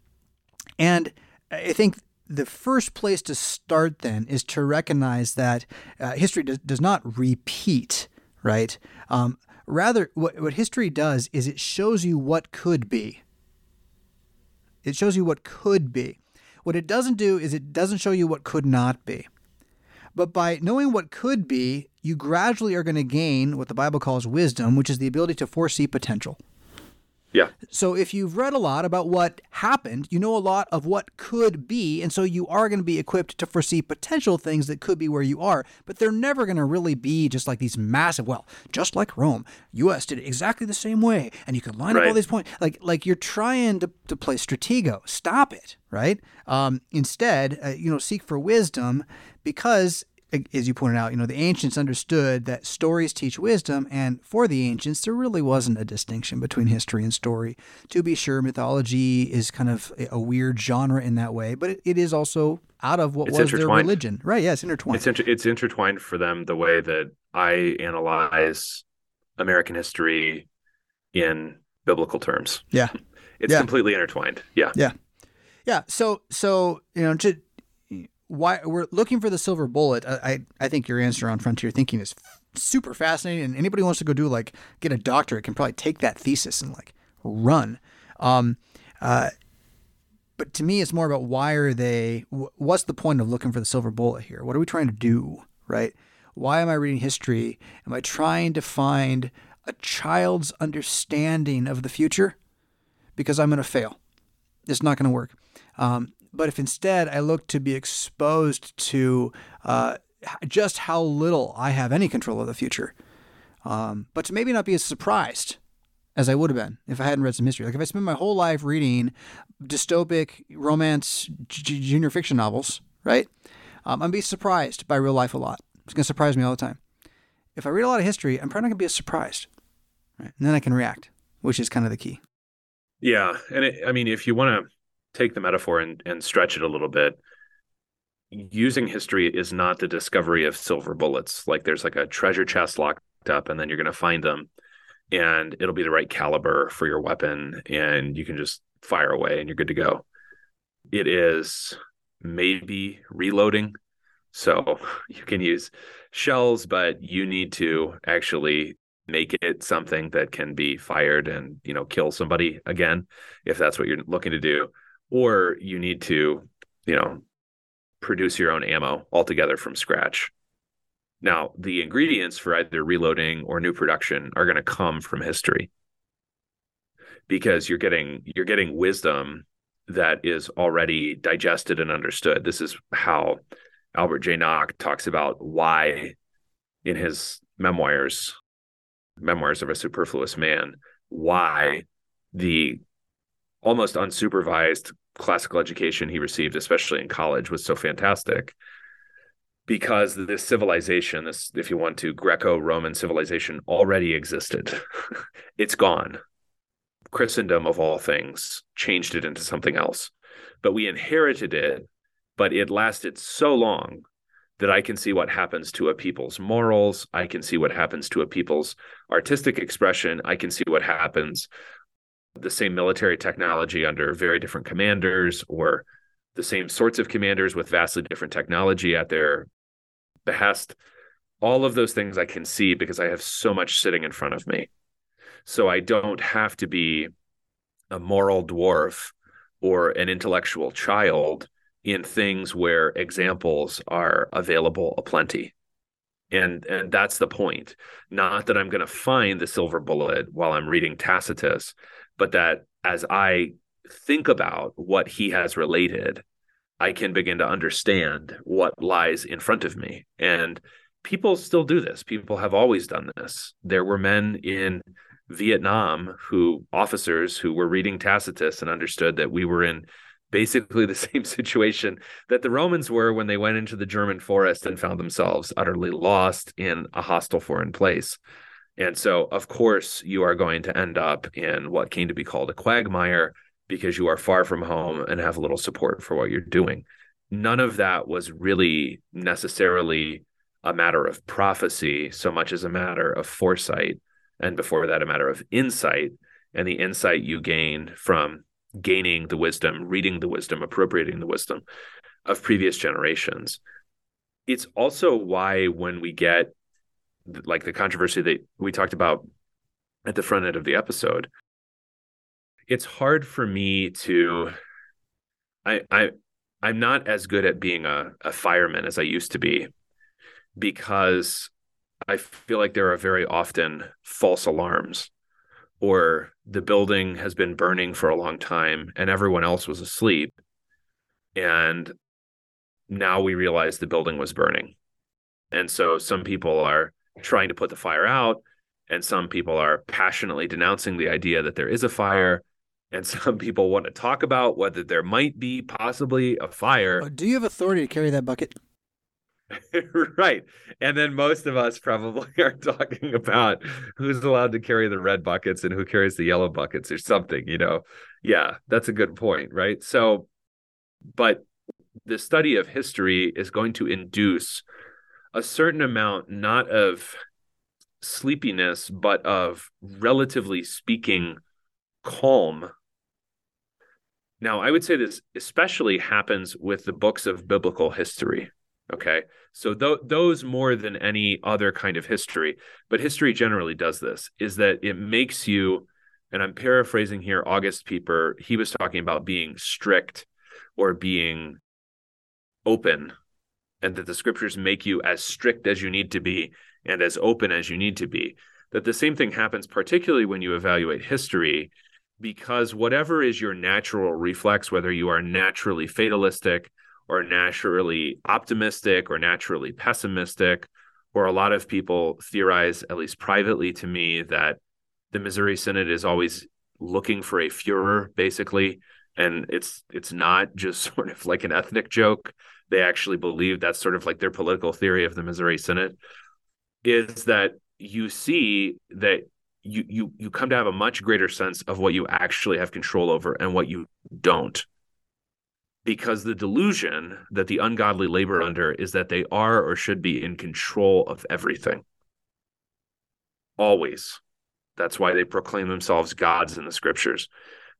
and I think the first place to start then is to recognize that uh, history does, does not repeat, right? Um, rather, what, what history does is it shows you what could be. It shows you what could be. What it doesn't do is it doesn't show you what could not be. But by knowing what could be, you gradually are going to gain what the Bible calls wisdom, which is the ability to foresee potential. Yeah. So if you've read a lot about what happened, you know a lot of what could be, and so you are going to be equipped to foresee potential things that could be where you are, but they're never going to really be just like these massive, well, just like Rome, US did it exactly the same way, and you can line right. up all these points. Like like you're trying to, to play stratego. Stop it, right? Um, instead, uh, you know, seek for wisdom because as you pointed out, you know, the ancients understood that stories teach wisdom, and for the ancients, there really wasn't a distinction between history and story. To be sure, mythology is kind of a weird genre in that way, but it, it is also out of what it's was their religion. Right, yeah, it's intertwined. It's, inter- it's intertwined for them the way that I analyze American history in biblical terms. Yeah. *laughs* It's yeah. completely intertwined. Yeah. Yeah. Yeah. So, so, you know, to, why we're looking for the silver bullet. I I think your answer on frontier thinking is super fascinating, and anybody wants to go do like get a doctorate can probably take that thesis and like run. Um, uh, but to me, it's more about why are they? What's the point of looking for the silver bullet here? What are we trying to do? Right? Why am I reading history? Am I trying to find a child's understanding of the future? Because I'm going to fail. It's not going to work. Um, but if instead I look to be exposed to uh, just how little I have any control of the future, um, but to maybe not be as surprised as I would have been if I hadn't read some history. Like if I spent my whole life reading dystopic romance j- junior fiction novels, right? Um, I'm be surprised by real life a lot. It's gonna surprise me all the time. If I read a lot of history, I'm probably not gonna be as surprised, right? And then I can react, which is kind of the key. Yeah, and it, I mean, if you want to take the metaphor and, and stretch it a little bit. Using history is not the discovery of silver bullets. Like there's like a treasure chest locked up and then you're going to find them and it'll be the right caliber for your weapon and you can just fire away and you're good to go. It is maybe reloading so *laughs* you can use shells but you need to actually make it something that can be fired and you know kill somebody again if that's what you're looking to do or you need to, you know, produce your own ammo altogether from scratch. Now, the ingredients for either reloading or new production are going to come from history because you're getting you're getting wisdom that is already digested and understood. This is how Albert J. Nock talks about why in his memoirs, Memoirs of a Superfluous Man, why the almost unsupervised classical education he received, especially in college, was so fantastic because this civilization, this, if you want to, Greco Roman civilization already existed. *laughs* it's gone. Christendom, of all things, changed it into something else. But we inherited it, but it lasted so long that I can see what happens to a people's morals. I can see what happens to a people's artistic expression. I can see what happens the same military technology under very different commanders or the same sorts of commanders with vastly different technology at their behest. All of those things I can see because I have so much sitting in front of me. So I don't have to be a moral dwarf or an intellectual child in things where examples are available aplenty. And and that's the point. Not that I'm going to find the silver bullet while I'm reading Tacitus, but that as I think about what he has related, I can begin to understand what lies in front of me. And people still do this. People have always done this. There were men in Vietnam who officers who were reading Tacitus and understood that we were in basically the *laughs* same situation that the Romans were when they went into the German forest and found themselves utterly lost in a hostile foreign place. And so, of course, you are going to end up in what came to be called a quagmire because you are far from home and have little support for what you're doing. None of that was really necessarily a matter of prophecy so much as a matter of foresight. And before that, a matter of insight. And the insight you gain from gaining the wisdom, reading the wisdom, appropriating the wisdom of previous generations. It's also why when we get like the controversy that we talked about at the front end of the episode, it's hard for me to I I I'm not as good at being a, a fireman as I used to be because I feel like there are very often false alarms or the building has been burning for a long time and everyone else was asleep and now we realize the building was burning. And so some people are trying to put the fire out and some people are passionately denouncing the idea that there is a fire and *laughs* some people want to talk about whether there might be possibly a fire oh, do you have authority to carry that bucket *laughs* right. And then most of us probably *laughs* are talking about who's allowed to carry the red buckets and who carries the yellow buckets or something, you know. Yeah, that's a good point, right? So but the study of history is going to induce a certain amount not of sleepiness but of relatively speaking calm. Now i would say this especially happens with the books of biblical history Okay. So th- those more than any other kind of history, but history generally does this, is that it makes you, and I'm paraphrasing here August Pieper, he was talking about being strict or being open, and that the scriptures make you as strict as you need to be and as open as you need to be. That the same thing happens, particularly when you evaluate history, because whatever is your natural reflex, whether you are naturally fatalistic, or naturally optimistic or naturally pessimistic, or a lot of people theorize, at least privately to me, that the Missouri Synod is always looking for a Fuhrer, basically. And it's it's not just *laughs* sort of like an ethnic joke. They actually believe that's sort of like their political theory of the Missouri Synod is that you see that you you you come to have a much greater sense of what you actually have control over and what you don't because the delusion that the ungodly labor under is that they are or should be in control of everything. Always. That's why they proclaim themselves gods in the scriptures.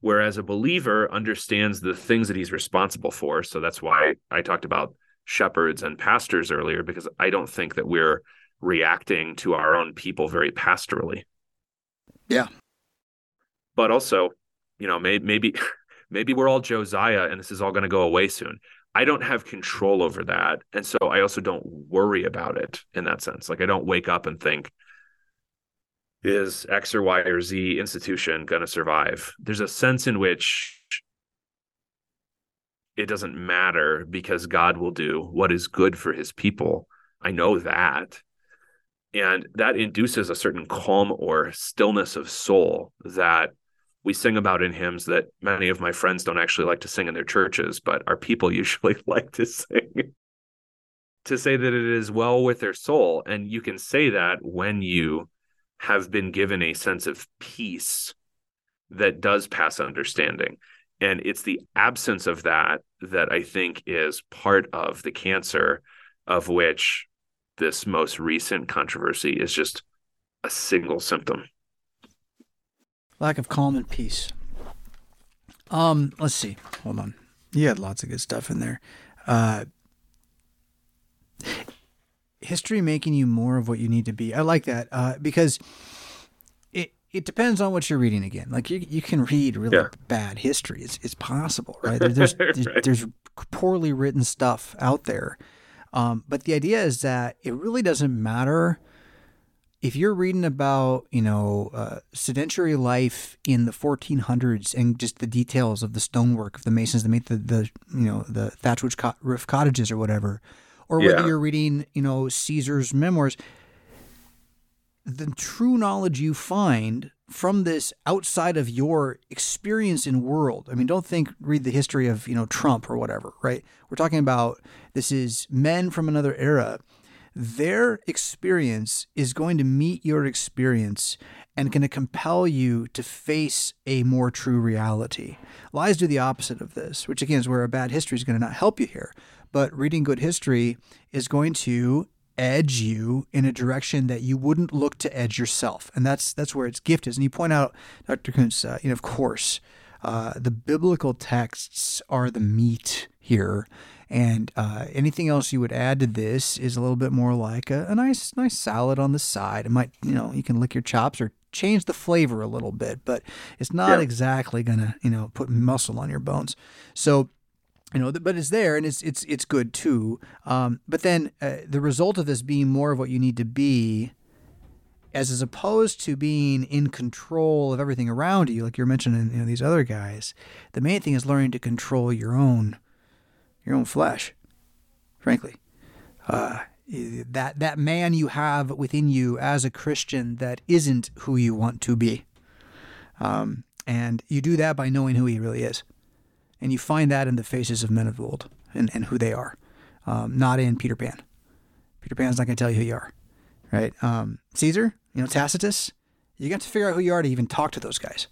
Whereas a believer understands the things that he's responsible for. So that's why I talked about shepherds and pastors earlier, because I don't think that we're reacting to our own people very pastorally. Yeah. But also, you know, may, maybe *laughs* maybe we're all Josiah and this is all going to go away soon. I don't have control over that. And so I also don't worry about it in that sense. Like I don't wake up and think, is X or Y or Z institution going to survive? There's a sense in which it doesn't matter because God will do what is good for his people. I know that. And that induces a certain calm or stillness of soul that we sing about in hymns that many of my friends don't actually like to sing in their churches, but our people *laughs* usually like to sing. to say that it is well with their soul. And you can say that when you have been given a sense of peace that does pass understanding. And it's the absence of that that I think is part of the cancer of which this most recent controversy is just a single symptom lack of calm and peace. Um, let's see. Hold on. You had lots of good stuff in there. Uh, history making you more of what you need to be. I like that uh, because it it depends on what you're reading again. Like you, you can read really Yeah. bad history. It's, it's possible, right? There- There's, *laughs* there's, Right. there's poorly written stuff out there. Um, but the idea is that it really doesn't matter if you're reading about, you know, uh, sedentary life in the 1400s and just the details of the stonework of the masons that made the, the you know, the thatch roof roof cottages or whatever, or whether Yeah. you're reading, you know, Caesar's memoirs the true knowledge you find from this outside of your experience in world. I mean, don't think read the history of, you know, Trump or whatever, right? We're talking about this is men from another era. Their experience is going to meet your experience and going to compel you to face a more true reality. Lies do the opposite of this, which again is where a bad history is going to not help you here. But reading good history is going to edge you in a direction that you wouldn't look to edge yourself, and that's that's where its gift is. And you point out, Dr. Koontz, uh, you know, of course, uh, the biblical texts are the meat here, and uh, anything else you would add to this is a little bit more like a, a nice nice salad on the side. It might, you know, you can lick your chops or change the flavor a little bit, but it's not Yeah. exactly gonna, you know, put muscle on your bones. So you know, but it's there and it's it's it's good too. Um, but then uh, the result of this being more of what you need to be, as as opposed to being in control of everything around you, like you're mentioning, you know, these other guys. The main thing is learning to control your own, your own flesh. Frankly, uh, that that man you have within you as a Christian that isn't who you want to be, um, and you do that by knowing who he really is and you find that in the faces of men of old and, and who they are, um, not in Peter Pan. Peter Pan's not going to tell you who you are, right? Um, Caesar, you know, Tacitus, you got to figure out who you are to even talk to those guys.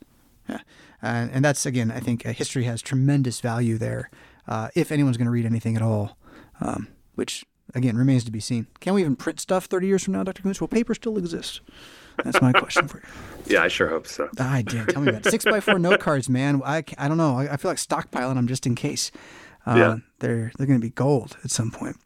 Yeah. And, and that's, again, I think uh, history has tremendous value there uh, if anyone's going to read anything at all, um, which, again, remains to be seen. Can we even print stuff 30 years from now, Dr. Koontz? Will paper still exist? That's my question for you. Yeah, I sure hope so. I did. Tell me about it. Six by four note cards, man. I, I don't know. I, I feel like stockpiling them just in case. Uh, Yeah. They're they're going to be gold at some point.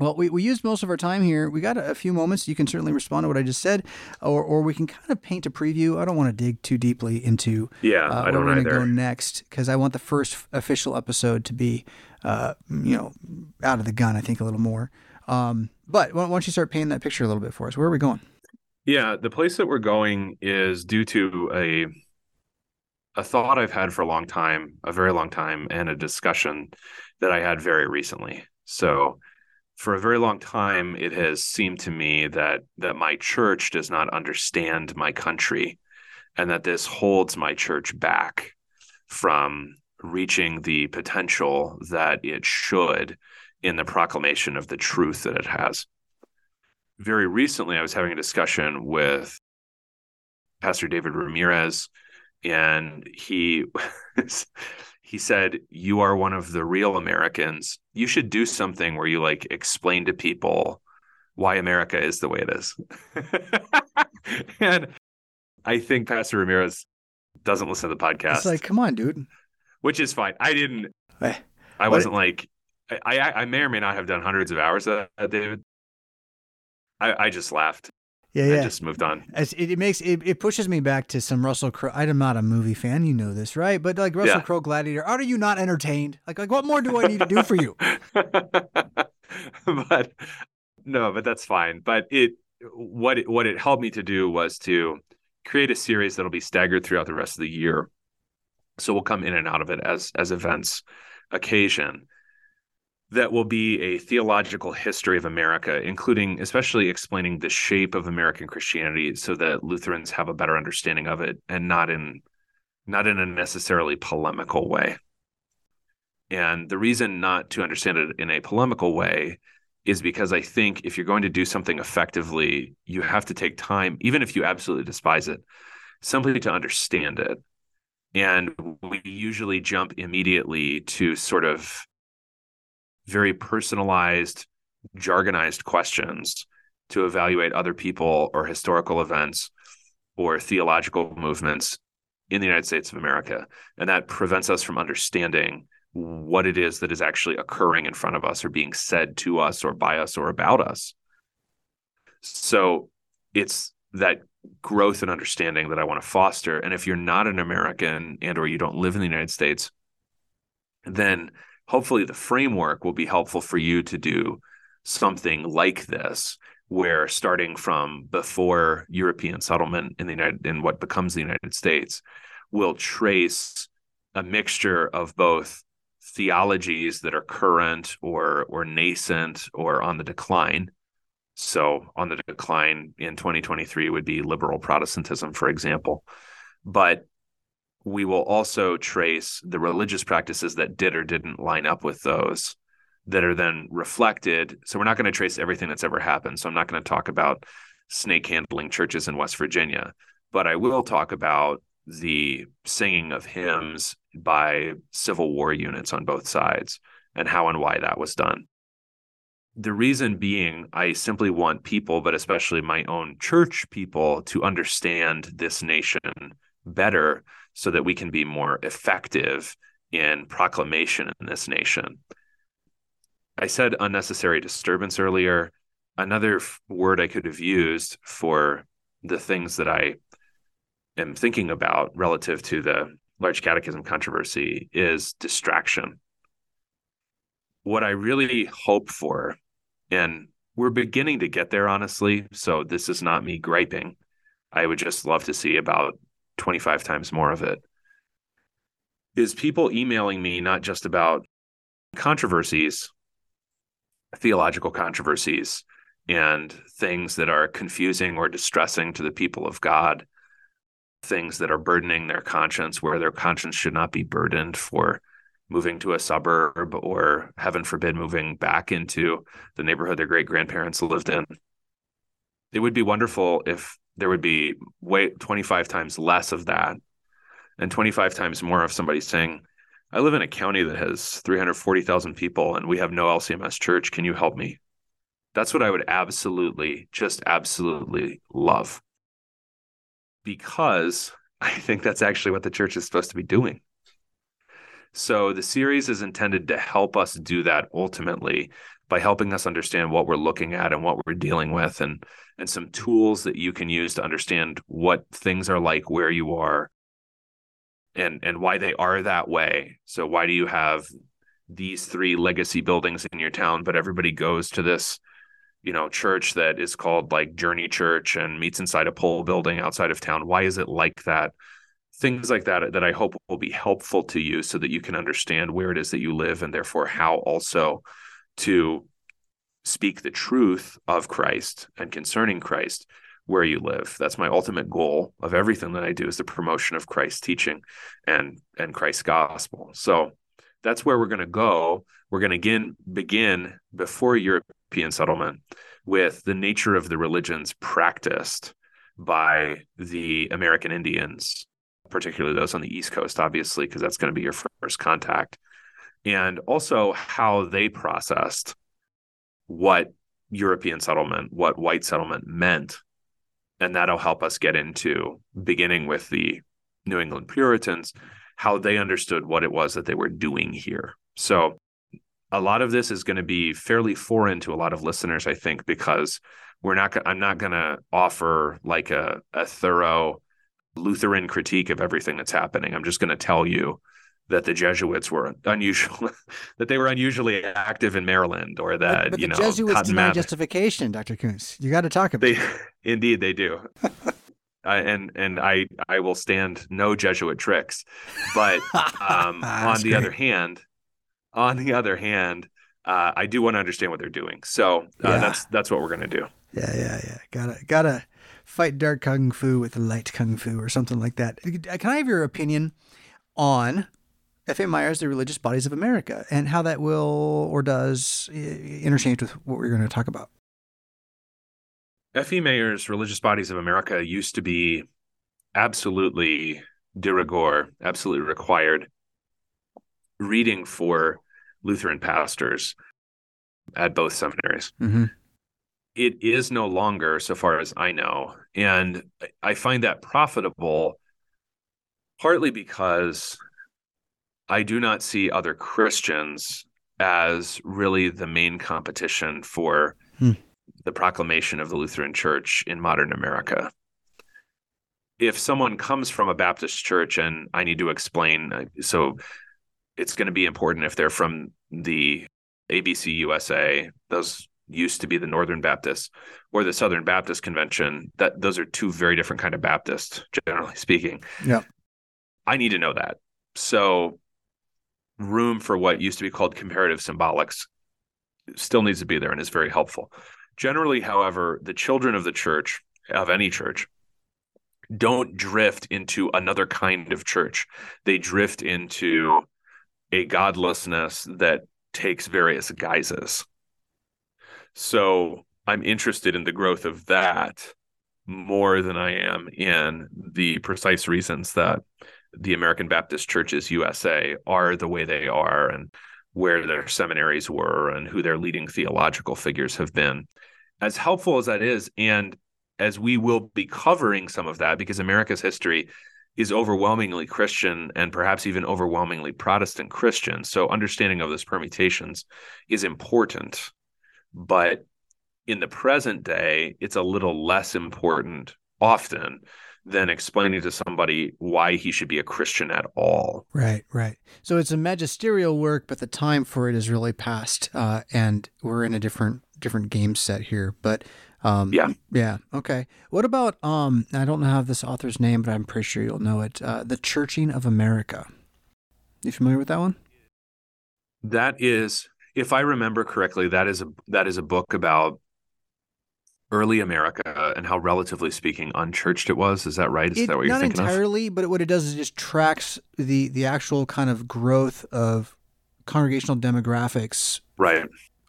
Well, we, we used most of our time here. We got a, a few moments. You can certainly respond to what I just said, or or we can kind of paint a preview. I don't want to dig too deeply into Yeah, uh, I don't where we're gonna go next because I want the first official episode to be, uh, you know, out of the gun. I think a little more. Um, but why don't you start painting that picture a little bit for us? Where are we going? Yeah, the place that we're going is due to a a thought I've had for a long time, a very long time, and a discussion that I had very recently. So, for a very long time, it has seemed to me that that my church does not understand my country, and that this holds my church back from reaching the potential that it should in the proclamation of the truth that it has very recently, I was having a discussion with Pastor David Ramirez, and he *laughs* he said, "You are one of the real Americans. You should do something where you like explain to people why America is the way it is." *laughs* and I think Pastor Ramirez doesn't listen to the podcast, It's like, come on, dude. which is fine. I didn't. Eh, I wasn't like. I, I I may or may not have done hundreds of hours of that, David. I I just laughed. Yeah, I just moved on. As it, it makes it, it pushes me back to some Russell Crowe. I'm not a movie fan, you know this, right? But like Russell Yeah. Crowe Gladiator, are you not entertained? Like, like what more do I need to do for you? *laughs* but no, but that's fine. But it what it, what it helped me to do was to create a series that'll be staggered throughout the rest of the year. So we'll come in and out of it as as events occasion. That will be a theological history of America, including especially explaining the shape of American Christianity so that Lutherans have a better understanding of it and not in not in a necessarily polemical way. And the reason not to understand it in a polemical way is because I think if you're going to do something effectively, you have to take time, even if you absolutely despise it, simply to understand it. And we usually jump immediately to sort of very personalized, jargonized questions to evaluate other people or historical events or theological movements in the United States of America. And that prevents us from understanding what it is that is actually occurring in front of us or being said to us or by us or about us. So it's that growth and understanding that I want to foster. And if you're not an American and or you don't live in the United States, then hopefully the framework will be helpful for you to do something like this where starting from before European settlement in the United in what becomes the United States will trace a mixture of both theologies that are current or or nascent or on the decline. So on the decline in 2023 would be liberal Protestantism, for example. But we will also trace the religious practices that did or didn't line up with those that are then reflected. So we're not going to trace everything that's ever happened. So I'm not going to talk about snake handling churches in West Virginia, but I will talk about the singing of hymns by Civil War units on both sides and how and why that was done. The reason being, I simply want people, but especially my own church people, to understand this nation better so that we can be more effective in proclamation in this nation. I said unnecessary disturbance earlier. Another word I could have used for the things that I am thinking about relative to the large catechism controversy is distraction. What I really hope for, and we're beginning to get there, honestly. So this is not me griping. I would just love to see about 25 times more of it. Is people emailing me not just about controversies, theological controversies, and things that are confusing or distressing to the people of God, things that are burdening their conscience where their conscience should not be burdened for moving to a suburb or heaven forbid moving back into the neighborhood their great grandparents lived in it would be wonderful if there would be way 25 times less of that and 25 times more of somebody saying i live in a county that has 340000 people and we have no lcms church. Can you help me? That's what i would absolutely just absolutely love. Because I think that's actually what the church is supposed to be doing. So the series is intended to help us do that ultimately by helping us understand what we're looking at and what we're dealing with and and some tools that you can use to understand what things are like where you are and and why they are that way. So why do you have these three legacy buildings in your town but everybody goes to this you know church that is called like journey church and meets inside a pole building outside of town why is it like that things like that that i hope will be helpful to you so that you can understand where it is that you live and therefore how also to speak the truth of christ and concerning christ where you live. That's my ultimate goal of everything that i do is the promotion of christ's teaching and and christ's gospel. So that's where we're going to go. We're going to begin begin before European settlement with the nature of the religions practiced by the American Indians, particularly those on the East Coast, obviously, because that's going to be your first contact, and also how they processed what European settlement, what white settlement meant. And that'll help us get into beginning with the New England Puritans, how they understood what it was that they were doing here. So a lot of this is going to be fairly foreign to a lot of listeners, I think, because we're not. I'm not going to offer like a, a thorough Lutheran critique of everything that's happening. I'm just going to tell you that the Jesuits were unusual, *laughs* that they were unusually active in Maryland, or that but, but you the know Jesuits Cotton deny Mather- justification, Doctor Koontz. You got to talk about. They, it. *laughs* indeed, they do. *laughs* I, and and I I will stand no Jesuit tricks, but um, on the great. other hand, on the other hand, uh, I do want to understand what they're doing. So uh, Yeah. that's that's what we're gonna do. Yeah, yeah, yeah. Gotta gotta fight dark kung fu with light kung fu or something like that. Can I have your opinion on F.E. Mayer's The Religious Bodies of America and how that will or does uh, interchange with what we're going to talk about? F.E. Mayer's Religious Bodies of America used to be absolutely de rigueur, absolutely required reading for Lutheran pastors at both seminaries. Mm-hmm. It is no longer, so far as I know. And I find that profitable partly because I do not see other Christians as really the main competition for Hmm. the proclamation of the Lutheran Church in modern America. if someone comes from a Baptist church and I need to explain, uh, so it's going to be important if they're from the ABC USA, those used to be the Northern Baptist or the Southern Baptist Convention, that those are two very different kind of Baptists, generally speaking. Yeah. I need to know that. So room for what used to be called comparative symbolics still needs to be there and is very helpful. Generally, however, the children of the church, of any church, don't drift into another kind of church. They drift into a godlessness that takes various guises. So I'm interested in the growth of that more than I am in the precise reasons that the American Baptist Churches USA are the way they are and where their seminaries were and who their leading theological figures have been. As helpful as that is, and as we will be covering some of that because America's history is overwhelmingly Christian and perhaps even overwhelmingly Protestant Christian. So understanding of those permutations is important. But in the present day, it's a little less important often than explaining to somebody why he should be a Christian at all. Right, right. So it's a magisterial work, but the time for it is really past, uh, and we're in a different different game set here. But um, yeah, yeah, okay. What about um? I don't have this author's name, but I'm pretty sure you'll know it. Uh, the Churching of America. You familiar with that one? That is, if I remember correctly, that is a that is a book about early America and how, relatively speaking, unchurched it was. Is that right? Is it, that what you're thinking Not entirely, but what it does is it just tracks the the actual kind of growth of congregational demographics, right,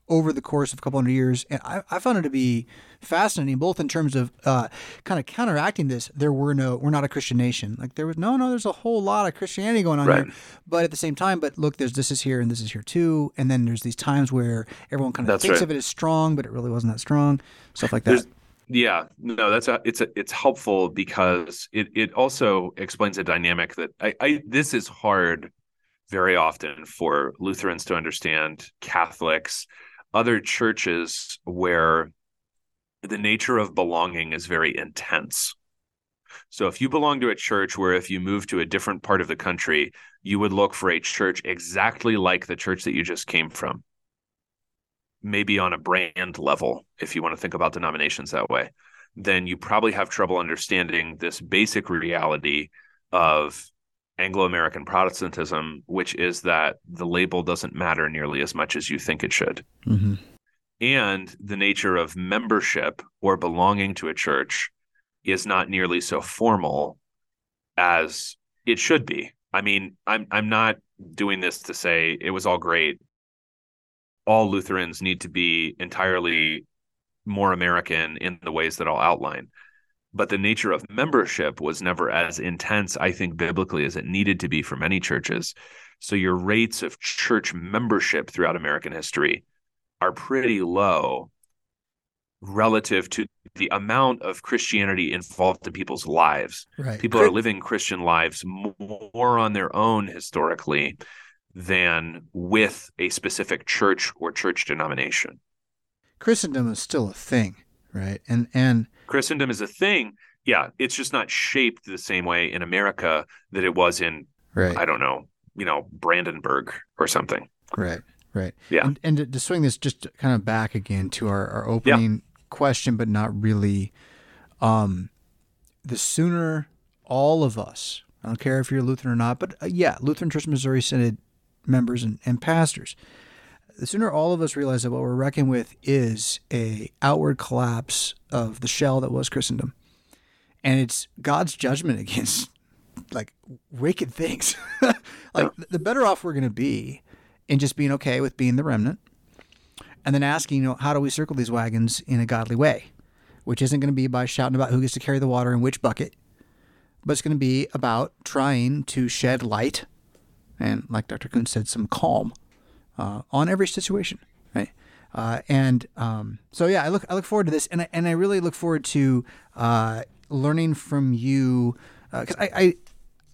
over the course of a couple hundred years, and I, I found it to be fascinating, both in terms of uh, kind of counteracting this. There were no, we're not a Christian nation. Like there was no, no. There's a whole lot of Christianity going on right. here, but at the same time, but look, there's this is here and this is here too, and then there's these times where everyone kind of That's thinks right. of it as strong, but it really wasn't that strong. Stuff like that. There's- Yeah, no, that's a, it's a, it's helpful because it it also explains a dynamic that I, I this is hard very often for Lutherans to understand, Catholics, other churches where the nature of belonging is very intense. So if you belong to a church where if you move to a different part of the country, you would look for a church exactly like the church that you just came from. Maybe on a brand level, if you want to think about denominations that way, then you probably have trouble understanding this basic reality of Anglo American Protestantism, which is that the label doesn't matter nearly as much as you think it should mm-hmm. and the nature of membership or belonging to a church is not nearly so formal as it should be. I mean, I'm I'm not doing this to say it was all great. All Lutherans need to be entirely more American in the ways that I'll outline. But the nature of membership was never as intense, I think, biblically as it needed to be for many churches. So your rates of church membership throughout American history are pretty low relative to the amount of Christianity involved in people's lives. Right. People are living Christian lives more on their own historically than with a specific church or church denomination. Christendom is still a thing, right? And and Christendom is a thing. Yeah, it's just not shaped the same way in America that it was in right, I don't know, you know, Brandenburg or something. right, right. Yeah. And, and to, to swing this just kind of back again to our, our opening question, but not really. Um, the sooner all of us, I don't care if you're Lutheran or not, but uh, yeah, Lutheran Church Missouri Synod members and, and pastors, the sooner all of us realize that what we're reckoning with is a outward collapse of the shell that was Christendom, and it's God's judgment *laughs* against like wicked things. *laughs* like the better off we're going to be in just being okay with being the remnant, and then asking, you know, how do we circle these wagons in a godly way, which isn't going to be by shouting about who gets to carry the water in which bucket, but it's going to be about trying to shed light and, like Dr. Koontz said, some calm uh, on every situation, right? Uh, and um, so, yeah, I look I look forward to this, and I, and I really look forward to uh, learning from you because I, I,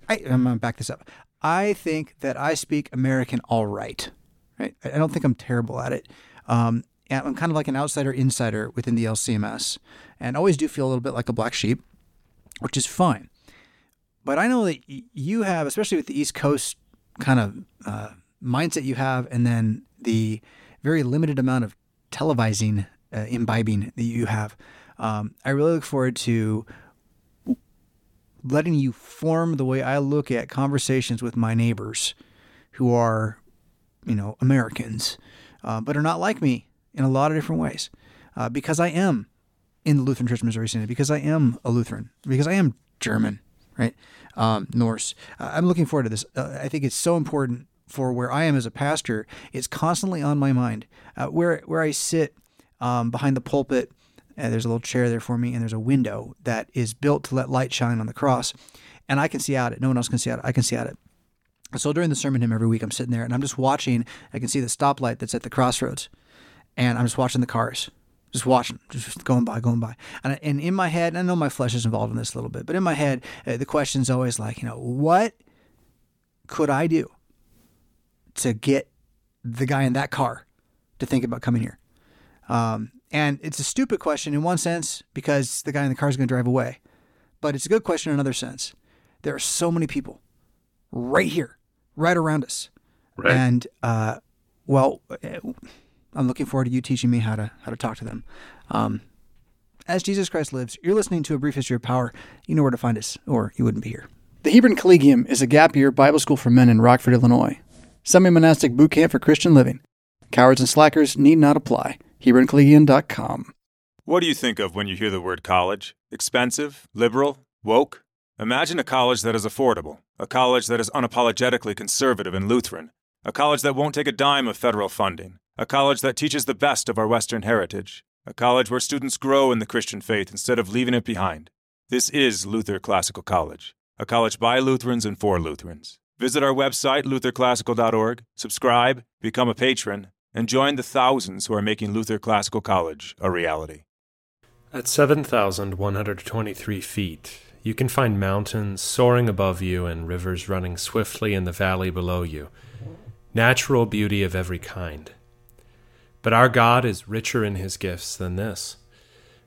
I I'm gonna back this up. I think that I speak American all right, right? I don't think I'm terrible at it. Um, I'm kind of like an outsider insider within the LCMS, and always do feel a little bit like a black sheep, which is fine. but I know that you have, especially with the East Coast kind of uh, mindset you have, and then the very limited amount of televising, uh, imbibing that you have. Um, I really look forward to letting you form the way I look at conversations with my neighbors who are, you know, Americans, uh, but are not like me in a lot of different ways. Uh, because I am in the Lutheran Church Missouri Synod, because I am a Lutheran, because I am German, right? Um, Norse. Uh, I'm looking forward to this. Uh, I think it's so important for where I am as a pastor. It's constantly on my mind. Uh, where where I sit um, behind the pulpit, uh, there's a little chair there for me, and there's a window that is built to let light shine on the cross, and I can see out it. No one else can see out it. I can see out it. So during the sermon hymn every week, I'm sitting there and I'm just watching. I can see the stoplight that's at the crossroads, and I'm just watching the cars just watching, just going by, going by. And, and in my head, I know my flesh is involved in this a little bit, but in my head, uh, the question's always like, you know, what could I do to get the guy in that car to think about coming here? Um, and it's a stupid question in one sense because the guy in the car is going to drive away, but it's a good question in another sense. There are so many people right here, right around us, right. and uh, well I'm looking forward to you teaching me how to how to talk to them. Um, as Jesus Christ lives, you're listening to a brief history of power. You know where to find us, or you wouldn't be here. The Hebron Collegium is a gap year Bible school for men in Rockford, Illinois. Semi-monastic boot camp for Christian living. Cowards and slackers need not apply. HebronCollegium.com. What do you think of when you hear the word college? Expensive? Liberal? Woke? Imagine a college that is affordable, a college that is unapologetically conservative and Lutheran, a college that won't take a dime of federal funding a college that teaches the best of our Western heritage, a college where students grow in the Christian faith instead of leaving it behind. This is Luther Classical College, a college by Lutherans and for Lutherans. Visit our website, lutherclassical.org, subscribe, become a patron, and join the thousands who are making Luther Classical College a reality. At 7,123 feet, you can find mountains soaring above you and rivers running swiftly in the valley below you. Natural beauty of every kind. But our God is richer in his gifts than this.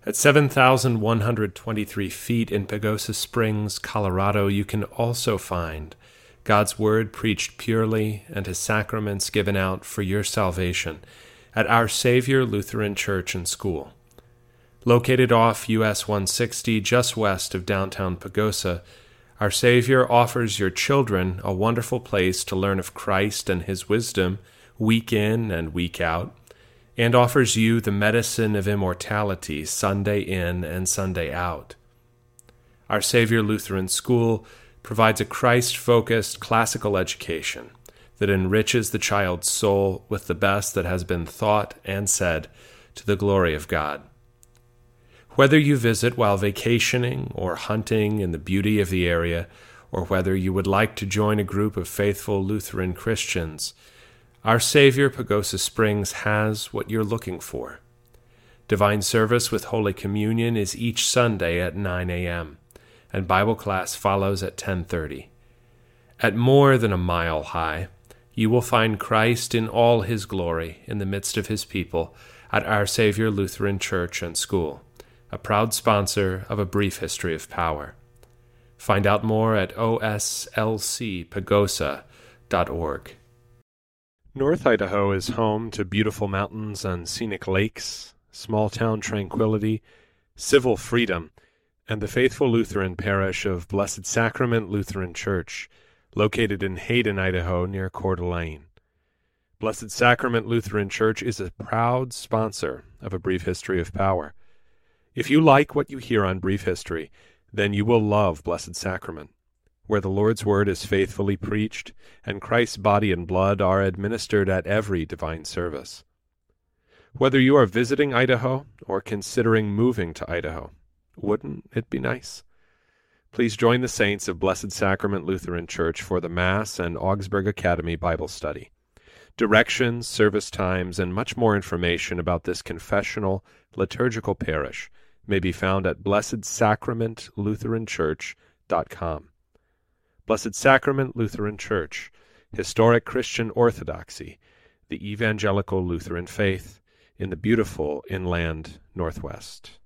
At 7,123 feet in Pagosa Springs, Colorado, you can also find God's Word preached purely and His sacraments given out for your salvation at Our Savior Lutheran Church and School. Located off US 160, just west of downtown Pagosa, Our Savior offers your children a wonderful place to learn of Christ and His wisdom week in and week out and offers you the medicine of immortality Sunday in and Sunday out. Our Savior Lutheran School provides a Christ focused classical education that enriches the child's soul with the best that has been thought and said to the glory of God. Whether you visit while vacationing or hunting in the beauty of the area, or whether you would like to join a group of faithful Lutheran Christians, our Savior Pagosa Springs has what you're looking for. Divine service with Holy Communion is each Sunday at 9 a.m., and Bible class follows at 10:30. At more than a mile high, you will find Christ in all his glory in the midst of his people at Our Savior Lutheran Church and School, a proud sponsor of a brief history of power. Find out more at oslcpagosa.org. North Idaho is home to beautiful mountains and scenic lakes, small town tranquility, civil freedom, and the faithful Lutheran parish of Blessed Sacrament Lutheran Church, located in Hayden, Idaho, near Coeur d'Alene. Blessed Sacrament Lutheran Church is a proud sponsor of A Brief History of Power. If you like what you hear on Brief History, then you will love Blessed Sacrament where the Lord's word is faithfully preached, and Christ's body and blood are administered at every divine service. Whether you are visiting Idaho or considering moving to Idaho, wouldn't it be nice? Please join the saints of Blessed Sacrament Lutheran Church for the Mass and Augsburg Academy Bible study. Directions, service times, and much more information about this confessional liturgical parish may be found at blessedsacramentlutheranchurch.com. Blessed Sacrament Lutheran Church, historic Christian orthodoxy, the evangelical Lutheran faith in the beautiful inland Northwest.